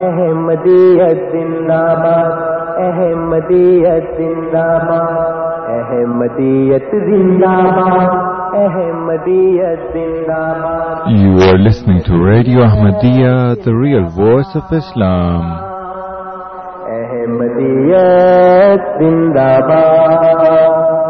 احمدیت زندہ باد احمدیت زندہ باد احمدیت زندہ باد احمدیت زندہ باد You are listening to Radio Ahmadiyya, the real voice of Islam. احمدیت زندہ باد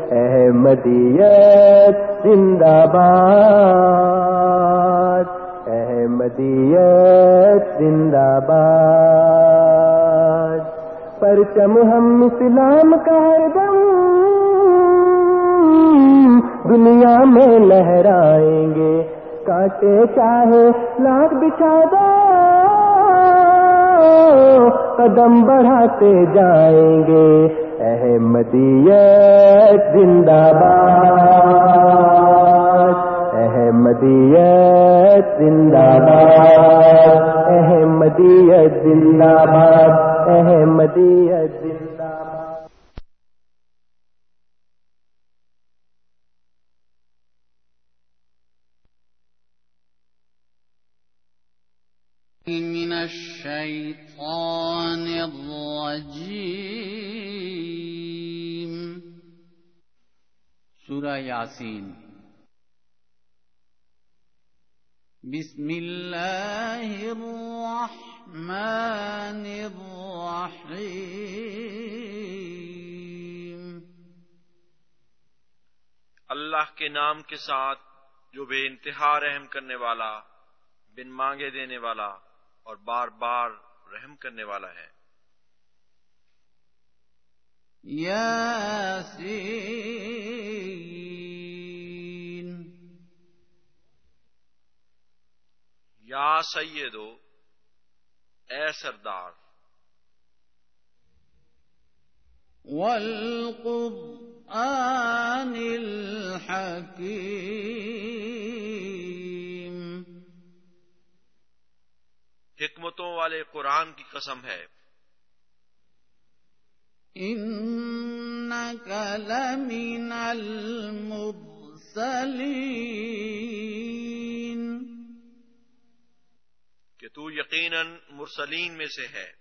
احمدیت زندہ باد احمدیت زندہ باد پرچم ہم اسلام کا دم، دنیا میں لہرائیں گے۔ کاٹے چاہے لاکھ بچھا قدم بڑھاتے جائیں گے۔ احمدیت زندہ باد احمدیت زندہ باد احمدیت زندہ باد احمدیت زندہ باد۔ من الشيطان الرجيم سورة ياسين بسم الله الرحمن الرحيم اللہ کے نام کے ساتھ جو بے انتہا رحم کرنے والا بن مانگے دینے والا اور بار بار رحم کرنے والا ہے۔ ياسين یا سیدو اے سردار۔ والقرآن الحكيم حکمتوں والے قرآن کی قسم ہے۔ إنك لمن المرسلين تو یقیناً مرسلین میں سے ہے۔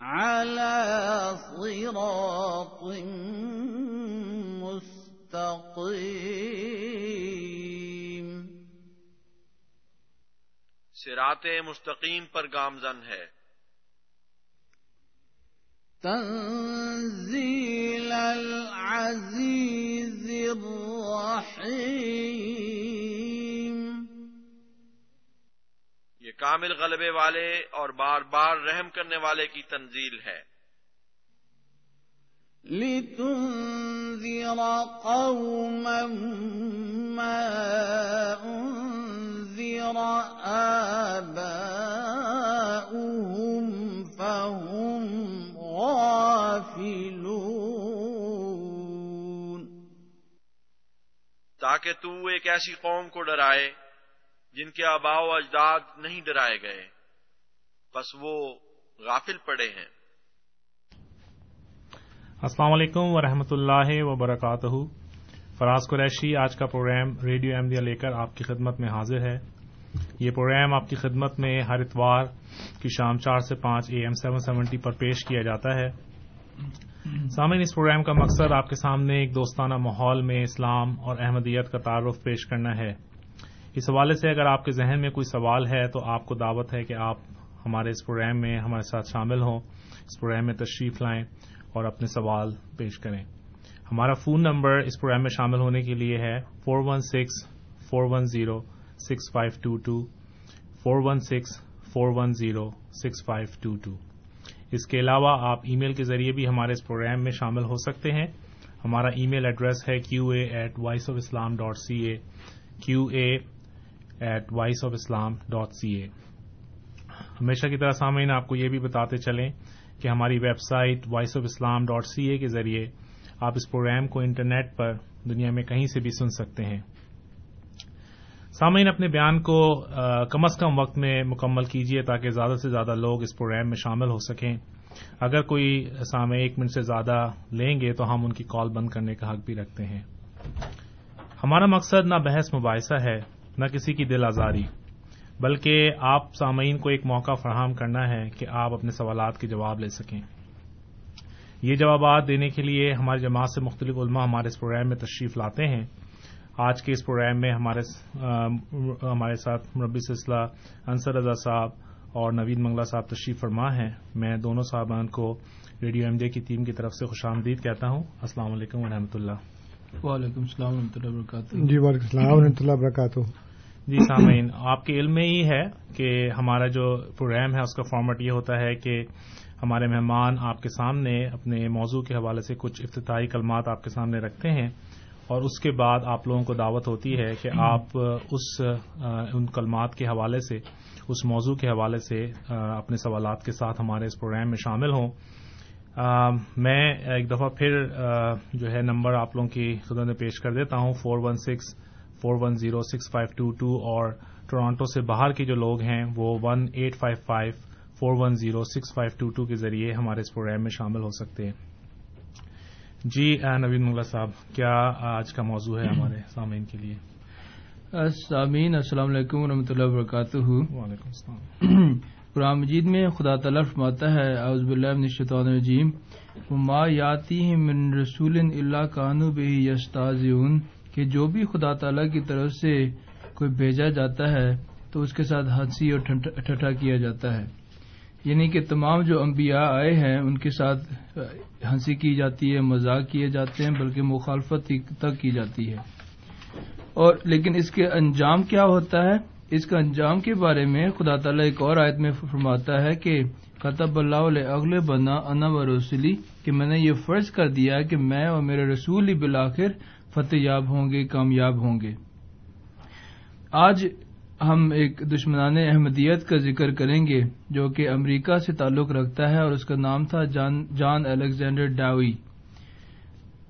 على صراط مستقيم۔ سرات مستقیم پر گامزن ہے۔ تنزيل العزيز الرحيم کامل غلبے والے اور بار بار رحم کرنے والے کی تنزیل ہے۔ لتنذر قوما ما أنذر آباؤهم فهم غافلون۔ تاکہ تو ایک ایسی قوم کو ڈرائے جن کے آباء و اجداد نہیں ڈرائے گئے، بس وہ غافل پڑے ہیں۔ السلام علیکم ورحمۃ اللہ وبرکاتہ۔ فراز قریشی، آج کا پروگرام ریڈیو احمدیہ لے کر آپ کی خدمت میں حاضر ہے۔ یہ پروگرام آپ کی خدمت میں ہر اتوار کی شام چار سے پانچ اے ایم سیون سیونٹی پر پیش کیا جاتا ہے۔ سامعین، اس پروگرام کا مقصد آپ کے سامنے ایک دوستانہ ماحول میں اسلام اور احمدیت کا تعارف پیش کرنا ہے۔ اس حوالے سے اگر آپ کے ذہن میں کوئی سوال ہے تو آپ کو دعوت ہے کہ آپ ہمارے اس پروگرام میں ہمارے ساتھ شامل ہوں، اس پروگرام میں تشریف لائیں اور اپنے سوال پیش کریں۔ ہمارا فون نمبر اس پروگرام میں شامل ہونے کے لیے ہے four one six four one zero six five two two four one six four one zero six five two two اس کے علاوہ آپ ای میل کے ذریعے بھی ہمارے اس پروگرام میں شامل ہو سکتے ہیں۔ ہمارا ای میل ایڈریس ہے Q A at voice of Islam dot C A Q A at voice of Islam dot C A ہمیشہ کی طرح سامعین، آپ کو یہ بھی بتاتے چلیں کہ ہماری website voice of Islam dot C A کے ذریعے آپ اس پروگرام کو انٹرنیٹ پر دنیا میں کہیں سے بھی سن سکتے ہیں۔ سامعین، اپنے بیان کو کم از کم وقت میں مکمل کیجیے تاکہ زیادہ سے زیادہ لوگ اس پروگرام میں شامل ہو سکیں۔ اگر کوئی سامع ایک منٹ سے زیادہ لیں گے تو ہم ان کی کال بند کرنے کا حق بھی رکھتے ہیں۔ ہمارا مقصد نہ بحث مباحثہ ہے نہ کسی کی دل آزاری بلکہ آپ سامعین کو ایک موقع فراہم کرنا ہے کہ آپ اپنے سوالات کے جواب لے سکیں۔ یہ جوابات دینے کے لیے ہماری جماعت سے مختلف علماء ہمارے اس پروگرام میں تشریف لاتے ہیں۔ آج کے اس پروگرام میں ہمارے ہمارے ساتھ مربی سلسلہ انصر رضا صاحب اور نوید منگلا صاحب تشریف فرما ہیں۔ میں دونوں صاحبان کو ریڈیو ایم ڈے کی ٹیم کی طرف سے خوش آمدید کہتا ہوں۔ السلام علیکم و رحمۃ اللہ۔ وعلیکم السلام و رحمۃ اللہ وبرکاتہ۔ جی وعلیکم السلام و رحمۃ اللہ وبرکاتہ۔ جی سامعین، آپ کے علم میں یہ ہے کہ ہمارا جو پروگرام ہے، اس کا فارمیٹ یہ ہوتا ہے کہ ہمارے مہمان آپ کے سامنے اپنے موضوع کے حوالے سے کچھ افتتاحی کلمات آپ کے سامنے رکھتے ہیں اور اس کے بعد آپ لوگوں کو دعوت ہوتی ہے کہ آپ اس ان کلمات کے حوالے سے، اس موضوع کے حوالے سے اپنے سوالات کے ساتھ ہمارے اس پروگرام میں شامل ہوں۔ میں ایک دفعہ پھر جو ہے، نمبر آپ لوگوں کی خدمت میں پیش کر دیتا ہوں، four one six four one zero six five two two اور ٹورانٹو سے باہر کے جو لوگ ہیں وہ one eight five five four one zero six five two two کے ذریعے ہمارے اس پروگرام میں شامل ہو سکتے ہیں۔ جی نوید منگلا صاحب کیا آج کا موضوع ہے ہمارے سامعین کے لیے؟ سامعین السلام علیکم و رحمۃ اللہ وبرکاتہ۔ وعلیکم السلام۔ قرآن مجید میں خدا تعالیٰ فرماتا ہے اعوذ باللہ من الشیطان الرجیم۔ ما یاتی من رسول اللہ کانو بہ یستازیون کہ جو بھی خدا تعالی کی طرف سے کوئی بھیجا جاتا ہے، تو اس کے ساتھ ہنسی اور ٹھٹھا کیا جاتا ہے۔ یعنی کہ تمام جو انبیاء آئے ہیں، ان کے ساتھ ہنسی کی جاتی ہے، مذاق کیے جاتے ہیں، بلکہ مخالفت تک کی جاتی ہے۔ اور لیکن اس کے انجام کیا ہوتا ہے؟ اس کا انجام کے بارے میں خدا تعالیٰ ایک اور آیت میں فرماتا ہے کہ قطب اللہ علیہ اگلے بنا انا و رسولی کہ میں نے یہ فرض کر دیا کہ میں اور میرے رسول ہی بالآخر فتح یاب ہوں گے، کامیاب ہوں گے۔ آج ہم ایک دشمنان احمدیت کا ذکر کریں گے، جو کہ امریکہ سے تعلق رکھتا ہے اور اس کا نام تھا جان جان الیگزینڈر ڈاوی۔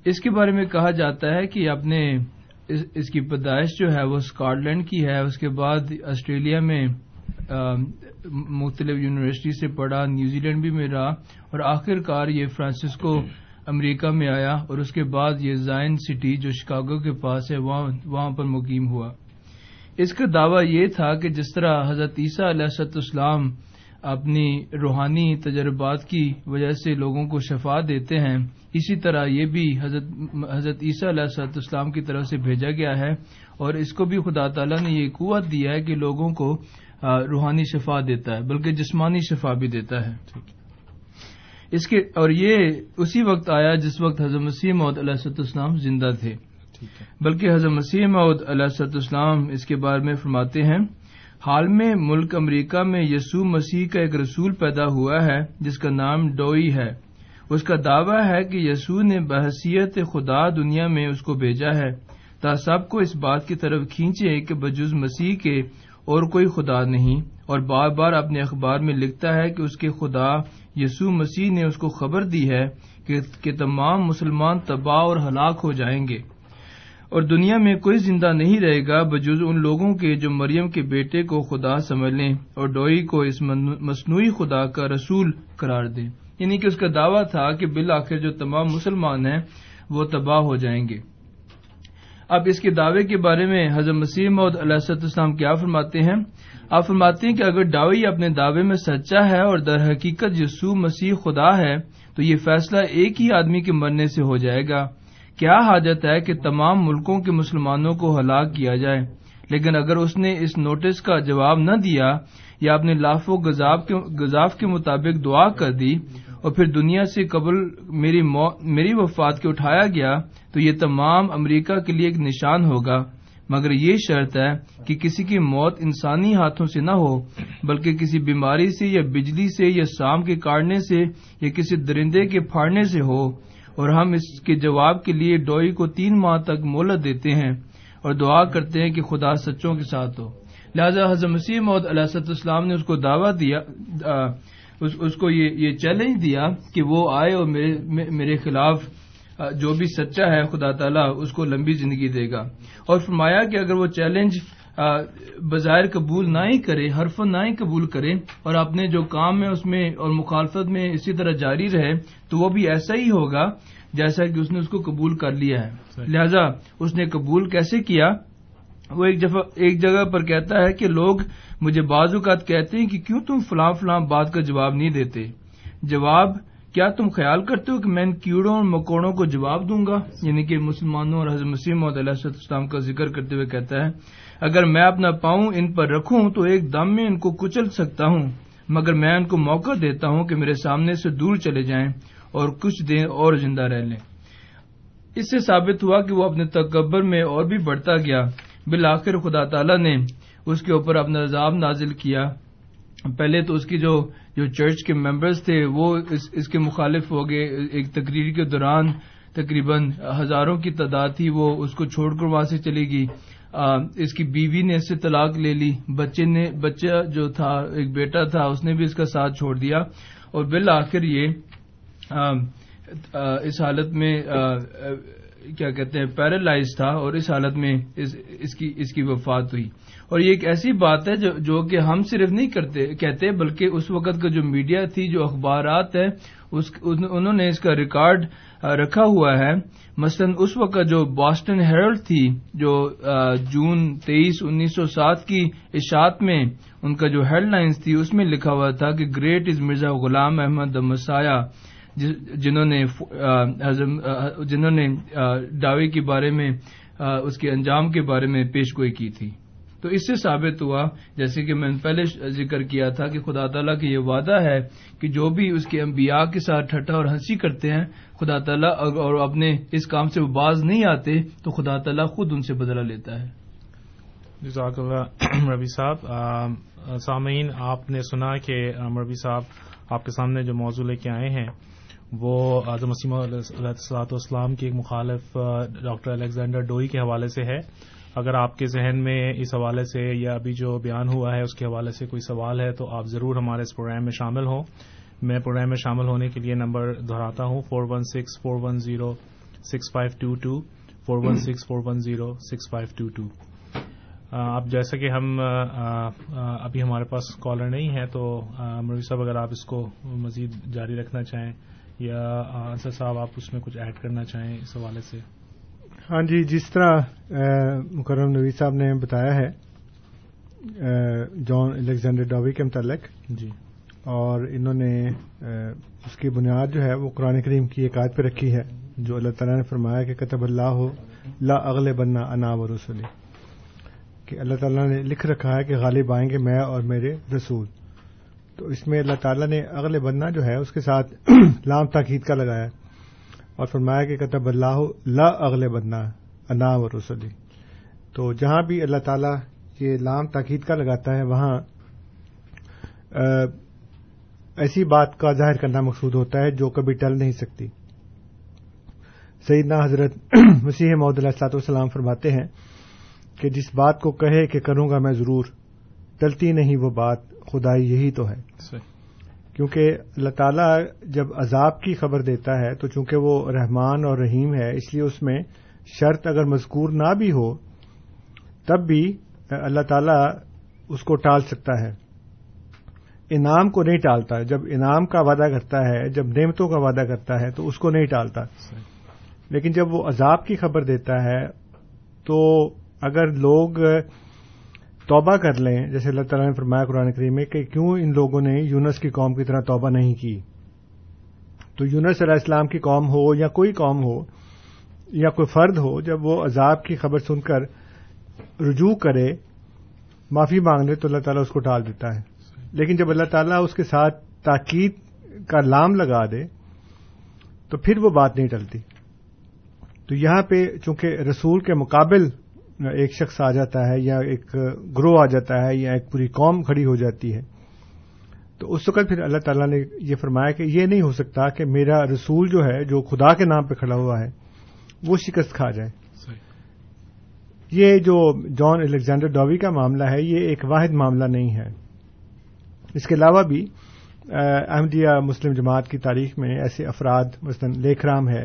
اس کے بارے میں کہا جاتا ہے کہ اپنے اس کی پیدائش جو ہے وہ اسکاٹ لینڈ کی ہے۔ اس کے بعد آسٹریلیا میں مختلف یونیورسٹی سے پڑھا، نیوزی لینڈ بھی میں رہا اور آخر کار یہ فرانسسکو امریکہ میں آیا اور اس کے بعد یہ زائن سٹی جو شکاگو کے پاس ہے، وہاں پر مقیم ہوا۔ اس کا دعویٰ یہ تھا کہ جس طرح حضرت عیسیٰ علیہ اسلام اپنی روحانی تجربات کی وجہ سے لوگوں کو شفا دیتے ہیں، اسی طرح یہ بھی حضرت حضرت عیسیٰ علیہ اسلام کی طرف سے بھیجا گیا ہے اور اس کو بھی خدا تعالیٰ نے یہ قوت دیا ہے کہ لوگوں کو روحانی شفا دیتا ہے، بلکہ جسمانی شفا بھی دیتا ہے۔ اس کے اور یہ اسی وقت آیا جس وقت حضرت مسیح محدود علیہ السلام زندہ تھے۔ بلکہ حضرت مسیح محدود علیہ السلام اس کے بارے میں فرماتے ہیں حال میں ملک امریکہ میں یسوع مسیح کا ایک رسول پیدا ہوا ہے جس کا نام ڈوئی ہے۔ اس کا دعویٰ ہے کہ یسوع نے بحثیت خدا دنیا میں اس کو بھیجا ہے تا سب کو اس بات کی طرف کھینچے کہ بجز مسیح کے اور کوئی خدا نہیں۔ اور بار بار اپنے اخبار میں لکھتا ہے کہ اس کے خدا یسوع مسیح نے اس کو خبر دی ہے کہ تمام مسلمان تباہ اور ہلاک ہو جائیں گے۔ اور دنیا میں کوئی زندہ نہیں رہے گا بجز ان لوگوں کے جو مریم کے بیٹے کو خدا سمجھ لیں اور ڈوئی کو اس مصنوعی خدا کا رسول قرار دیں۔ یعنی کہ اس کا دعویٰ تھا کہ بالآخر جو تمام مسلمان ہیں وہ تباہ ہو جائیں گے۔ اب اس کے دعوے کے بارے میں حضرت مسیم اور علیہ السلام کیا فرماتے ہیں؟ آپ فرماتے ہیں کہ اگر ڈاوی اپنے دعوے میں سچا ہے اور در حقیقت یسوع مسیح خدا ہے، تو یہ فیصلہ ایک ہی آدمی کے مرنے سے ہو جائے گا۔ کیا حاجت ہے کہ تمام ملکوں کے مسلمانوں کو ہلاک کیا جائے؟ لیکن اگر اس نے اس نوٹس کا جواب نہ دیا یا اپنے لاف و گزاف کے مطابق دعا کر دی اور پھر دنیا سے قبل میری میری وفات کے اٹھایا گیا تو یہ تمام امریکہ کے لیے ایک نشان ہوگا۔ مگر یہ شرط ہے کہ کسی کی موت انسانی ہاتھوں سے نہ ہو بلکہ کسی بیماری سے یا بجلی سے یا سام کے کاٹنے سے یا کسی درندے کے پھاڑنے سے ہو۔ اور ہم اس کے جواب کے لیے ڈوئی کو تین ماہ تک مہلت دیتے ہیں اور دعا کرتے ہیں کہ خدا سچوں کے ساتھ ہو۔ لہذا حضرت مسیح محمد علیہ السلام نے اس کو دعویٰ دیا آ، اس, اس کو یہ یہ چیلنج دیا کہ وہ آئے اور میرے میرے خلاف جو بھی سچا ہے خدا تعالیٰ اس کو لمبی زندگی دے گا۔ اور فرمایا کہ اگر وہ چیلنج بظاہر قبول نہ ہی کرے حرف نہ ہی قبول کرے اور اپنے جو کام ہے اس میں اور مخالفت میں اسی طرح جاری رہے تو وہ بھی ایسا ہی ہوگا جیسا کہ اس نے اس کو قبول کر لیا ہے۔ لہذا اس نے قبول کیسے کیا؟ وہ ایک جگہ ایک جگہ پر کہتا ہے کہ لوگ مجھے بعض اوقات کہتے ہیں کہ کیوں تم فلاں فلاں بات کا جواب نہیں دیتے؟ جواب، کیا تم خیال کرتے ہو کہ میں ان کیڑوں اور مکوڑوں کو جواب دوں گا؟ یعنی کہ مسلمانوں اور حضرت مسیح محمد علیہ السلام کا ذکر کرتے ہوئے کہتا ہے، اگر میں اپنا پاؤں ان پر رکھوں تو ایک دم میں ان کو کچل سکتا ہوں، مگر میں ان کو موقع دیتا ہوں کہ میرے سامنے سے دور چلے جائیں اور کچھ دیر اور زندہ رہ لیں۔ اس سے ثابت ہوا کہ وہ اپنے تکبر میں اور بھی بڑھتا گیا۔ بالآخر خدا تعالی نے اس کے اوپر اپنا عذاب نازل کیا۔ پہلے تو اس کی جو جو چرچ کے ممبرز تھے وہ اس اس کے مخالف ہو گئے۔ ایک تقریر کے دوران تقریباً ہزاروں کی تعداد تھی وہ اس کو چھوڑ کر وہاں سے چلی گئی۔ آ، اس کی بیوی نے اس سے طلاق لے لی۔ بچے نے بچہ جو تھا ایک بیٹا تھا اس نے بھی اس کا ساتھ چھوڑ دیا۔ اور بالآخر یہ آ، آ، اس حالت میں آ، آ، کیا کہتے ہیں پیرالائز تھا اور اس حالت میں اس اس کی اس کی وفات ہوئی۔ اور یہ ایک ایسی بات ہے جو جو کہ ہم صرف نہیں کرتے کہتے بلکہ اس وقت کا جو میڈیا تھی جو اخبارات ہے اس ان- انہوں نے اس کا ریکارڈ رکھا ہوا ہے۔ مثلا اس وقت جو باسٹن ہیرلڈ تھی جو آ، جون تیئیس انیس سو سات کی اشاعت میں ان کا جو ہیڈ لائنز تھی اس میں لکھا ہوا تھا کہ گریٹ از مرزا غلام احمد مسایا جنہوں نے جنہوں نے دعوے کے بارے میں اس کے انجام کے بارے میں پیش گوئی کی تھی۔ تو اس سے ثابت ہوا جیسے کہ میں نے پہلے ذکر کیا تھا کہ خدا تعالیٰ کا یہ وعدہ ہے کہ جو بھی اس کے انبیاء کے ساتھ ٹھٹا اور ہنسی کرتے ہیں خدا تعالیٰ اور اپنے اس کام سے وہ باز نہیں آتے تو خدا تعالیٰ خود ان سے بدلہ لیتا ہے۔ جزاک اللہ ربی صاحب سامعین آپ نے سنا کہ آم، ربی صاحب آپ کے سامنے جو موضوع لے کے آئے ہیں وہ اعظم وسیم علیہ السلاۃ والسلام کے ایک مخالف ڈاکٹر الیگزینڈر ڈوئی کے حوالے سے ہے۔ اگر آپ کے ذہن میں اس حوالے سے یا ابھی جو بیان ہوا ہے اس کے حوالے سے کوئی سوال ہے تو آپ ضرور ہمارے اس پروگرام میں شامل ہوں۔ میں پروگرام میں شامل ہونے کے لیے نمبر دہراتا ہوں four one six four one zero six five two two four one six four one zero six five two two اب جیسا کہ ہم ابھی ہمارے پاس کالر نہیں ہے تو مروی صاحب اگر آپ اس کو مزید جاری رکھنا چاہیں۔ یا آ، انصر صاحب آپ اس میں کچھ ایڈ کرنا چاہیں اس حوالے سے؟ ہاں جی جس طرح مکرم نوی صاحب نے بتایا ہے جان الیگزینڈر ڈاوی کے متعلق جی۔ اور انہوں نے اس کی بنیاد جو ہے وہ قرآن کریم کی ایک آیت پہ رکھی ہے جو اللہ تعالیٰ نے فرمایا کہ کتب اللہ ہو لا اغل بننا انا و رسولی کہ اللہ تعالیٰ نے لکھ رکھا ہے کہ غالب آئیں گے میں اور میرے رسول۔ تو اس میں اللہ تعالیٰ نے اغل بننا جو ہے اس کے ساتھ لام تاکید کا لگایا اور فرمایا کہ کتب اللہ ہو لا اغل بننا انا و رسولی تو جہاں بھی اللہ تعالیٰ یہ لام تاکید کا لگاتا ہے، وہاں ایسی بات کا ظاہر کرنا مقصود ہوتا ہے جو کبھی ٹل نہیں سکتی۔ سیدنا حضرت مسیح محدود علیہ والسلام فرماتے ہیں کہ جس بات کو کہے کہ کروں گا میں ضرور، ٹلتی نہیں وہ بات۔ خدائی یہی تو ہے۔ صحیح۔ کیونکہ اللہ تعالیٰ جب عذاب کی خبر دیتا ہے تو چونکہ وہ رحمان اور رحیم ہے اس لیے اس میں شرط اگر مذکور نہ بھی ہو تب بھی اللہ تعالیٰ اس کو ٹال سکتا ہے۔ انعام کو نہیں ٹالتا۔ جب انعام کا وعدہ کرتا ہے جب نعمتوں کا وعدہ کرتا ہے تو اس کو نہیں ٹالتا۔ لیکن جب وہ عذاب کی خبر دیتا ہے تو اگر لوگ توبہ کر لیں۔ جیسے اللہ تعالیٰ نے فرمایا قرآن کریم میں کہ کیوں ان لوگوں نے یونس کی قوم کی طرح توبہ نہیں کی؟ تو یونس علیہ السلام کی قوم ہو یا کوئی قوم ہو یا کوئی فرد ہو، جب وہ عذاب کی خبر سن کر رجوع کرے، معافی مانگ لے تو اللہ تعالیٰ اس کو ٹال دیتا ہے۔ لیکن جب اللہ تعالیٰ اس کے ساتھ تاکید کا لام لگا دے، تو پھر وہ بات نہیں ٹلتی۔ تو یہاں پہ چونکہ رسول کے مقابل ایک شخص آ جاتا ہے یا ایک گروہ آ جاتا ہے یا ایک پوری قوم کھڑی ہو جاتی ہے تو اس وقت پھر اللہ تعالیٰ نے یہ فرمایا کہ یہ نہیں ہو سکتا کہ میرا رسول جو ہے جو خدا کے نام پہ کھڑا ہوا ہے وہ شکست کھا جائے۔ یہ جو جان الیگزینڈر ڈاوی کا معاملہ ہے یہ ایک واحد معاملہ نہیں ہے۔ اس کے علاوہ بھی احمدیہ مسلم جماعت کی تاریخ میں ایسے افراد مثلا لیکھ رام ہے۔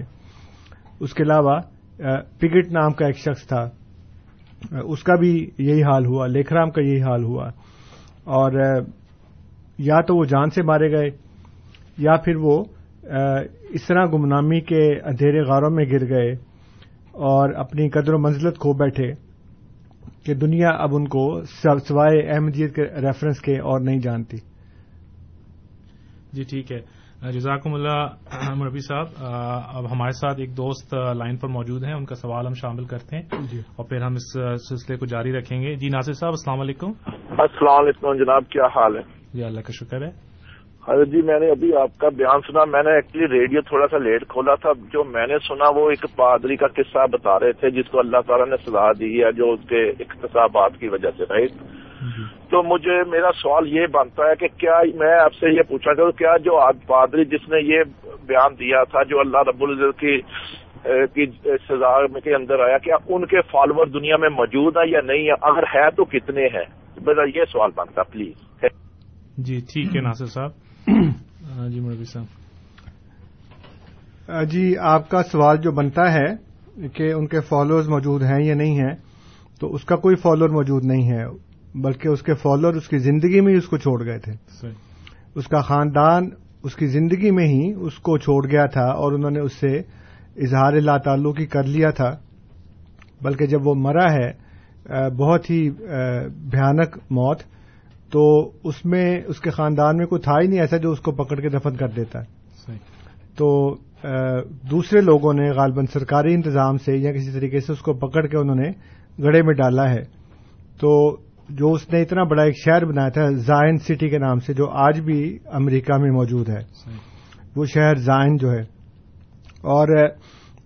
اس کے علاوہ پگٹ نام کا ایک شخص تھا۔ اس کا بھی یہی حال ہوا لیکھ رام کا یہی حال ہوا۔ اور یا تو وہ جان سے مارے گئے، یا پھر وہ اس طرح گمنامی کے اندھیرے غاروں میں گر گئے اور اپنی قدر و منزلت کھو بیٹھے کہ دنیا اب ان کو سوائے احمدیت کے ریفرنس کے اور نہیں جانتی۔ جی ٹھیک ہے۔ جزاکم اللہ مربی صاحب اب ہمارے ساتھ ایک دوست لائن پر موجود ہیں ان کا سوال ہم شامل کرتے ہیں جی۔ اور پھر ہم اس سلسلے کو جاری رکھیں گے۔ جی ناصر صاحب السلام علیکم۔ السلام علیکم جناب کیا حال ہے؟ جی اللہ کا شکر ہے۔ حضرت جی میں نے ابھی آپ کا بیان سنا میں نے ایکچولی ریڈیو تھوڑا سا لیٹ کھولا تھا۔ جو میں نے سنا وہ ایک پادری کا قصہ بتا رہے تھے جس کو اللہ تعالیٰ نے سزا دی ہے جو اس کے اقتصابات کی وجہ سے رائٹ تو مجھے میرا سوال یہ بنتا ہے کہ کیا میں آپ سے یہ پوچھنا چاہوں کیا جو پادری جس نے یہ بیان دیا تھا جو اللہ رب العزت کی کی سزا کے اندر آیا کیا ان کے فالوور دنیا میں موجود ہیں یا نہیں ہے اگر ہے تو کتنے ہیں؟ میرا یہ سوال بنتا پلیز۔ جی ٹھیک ہے ناصر صاحب۔ جی مربی صاحب۔ جی آپ کا سوال جو بنتا ہے کہ ان کے فالوورز موجود ہیں یا نہیں ہیں تو اس کا کوئی فالوور موجود نہیں ہے۔ بلکہ اس کے فالوور اس کی زندگی میں ہی اس کو چھوڑ گئے تھے۔ اس کا خاندان اس کی زندگی میں ہی اس کو چھوڑ گیا تھا اور انہوں نے اس سے اظہار لا تعلق ہی کر لیا تھا۔ بلکہ جب وہ مرا ہے بہت ہی بھیانک موت۔ تو اس میں اس کے خاندان میں کوئی تھا ہی نہیں ایسا جو اس کو پکڑ کے دفن کر دیتا۔ ہے تو دوسرے لوگوں نے غالباً سرکاری انتظام سے یا کسی طریقے سے اس کو پکڑ کے انہوں نے گڑے میں ڈالا ہے۔ تو جو اس نے اتنا بڑا ایک شہر بنایا تھا زائن سٹی کے نام سے جو آج بھی امریکہ میں موجود ہے۔ وہ شہر زائن جو ہے۔ اور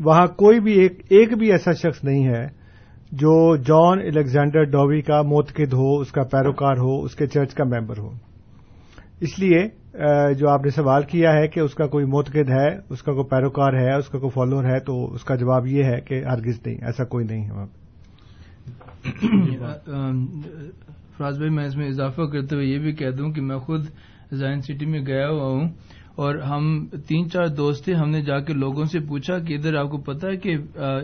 وہاں کوئی بھی ایک ایک بھی ایسا شخص نہیں ہے جو جان الیگزینڈر ڈووی کا موتقد ہو اس کا پیروکار ہو اس کے چرچ کا ممبر ہو۔ اس لیے جو آپ نے سوال کیا ہے کہ اس کا کوئی موتقد ہے اس کا کوئی پیروکار ہے اس کا کوئی فالوور ہے تو اس کا جواب یہ ہے کہ ہرگز نہیں ایسا کوئی نہیں ہے۔ وہاں فراز بھائی میں اس میں اضافہ کرتے ہوئے یہ بھی کہہ دوں کہ میں خود زائن سٹی میں گیا ہوا ہوں اور ہم تین چار دوست تھے ہم نے جا کے لوگوں سے پوچھا کہ ادھر آپ کو پتا ہے کہ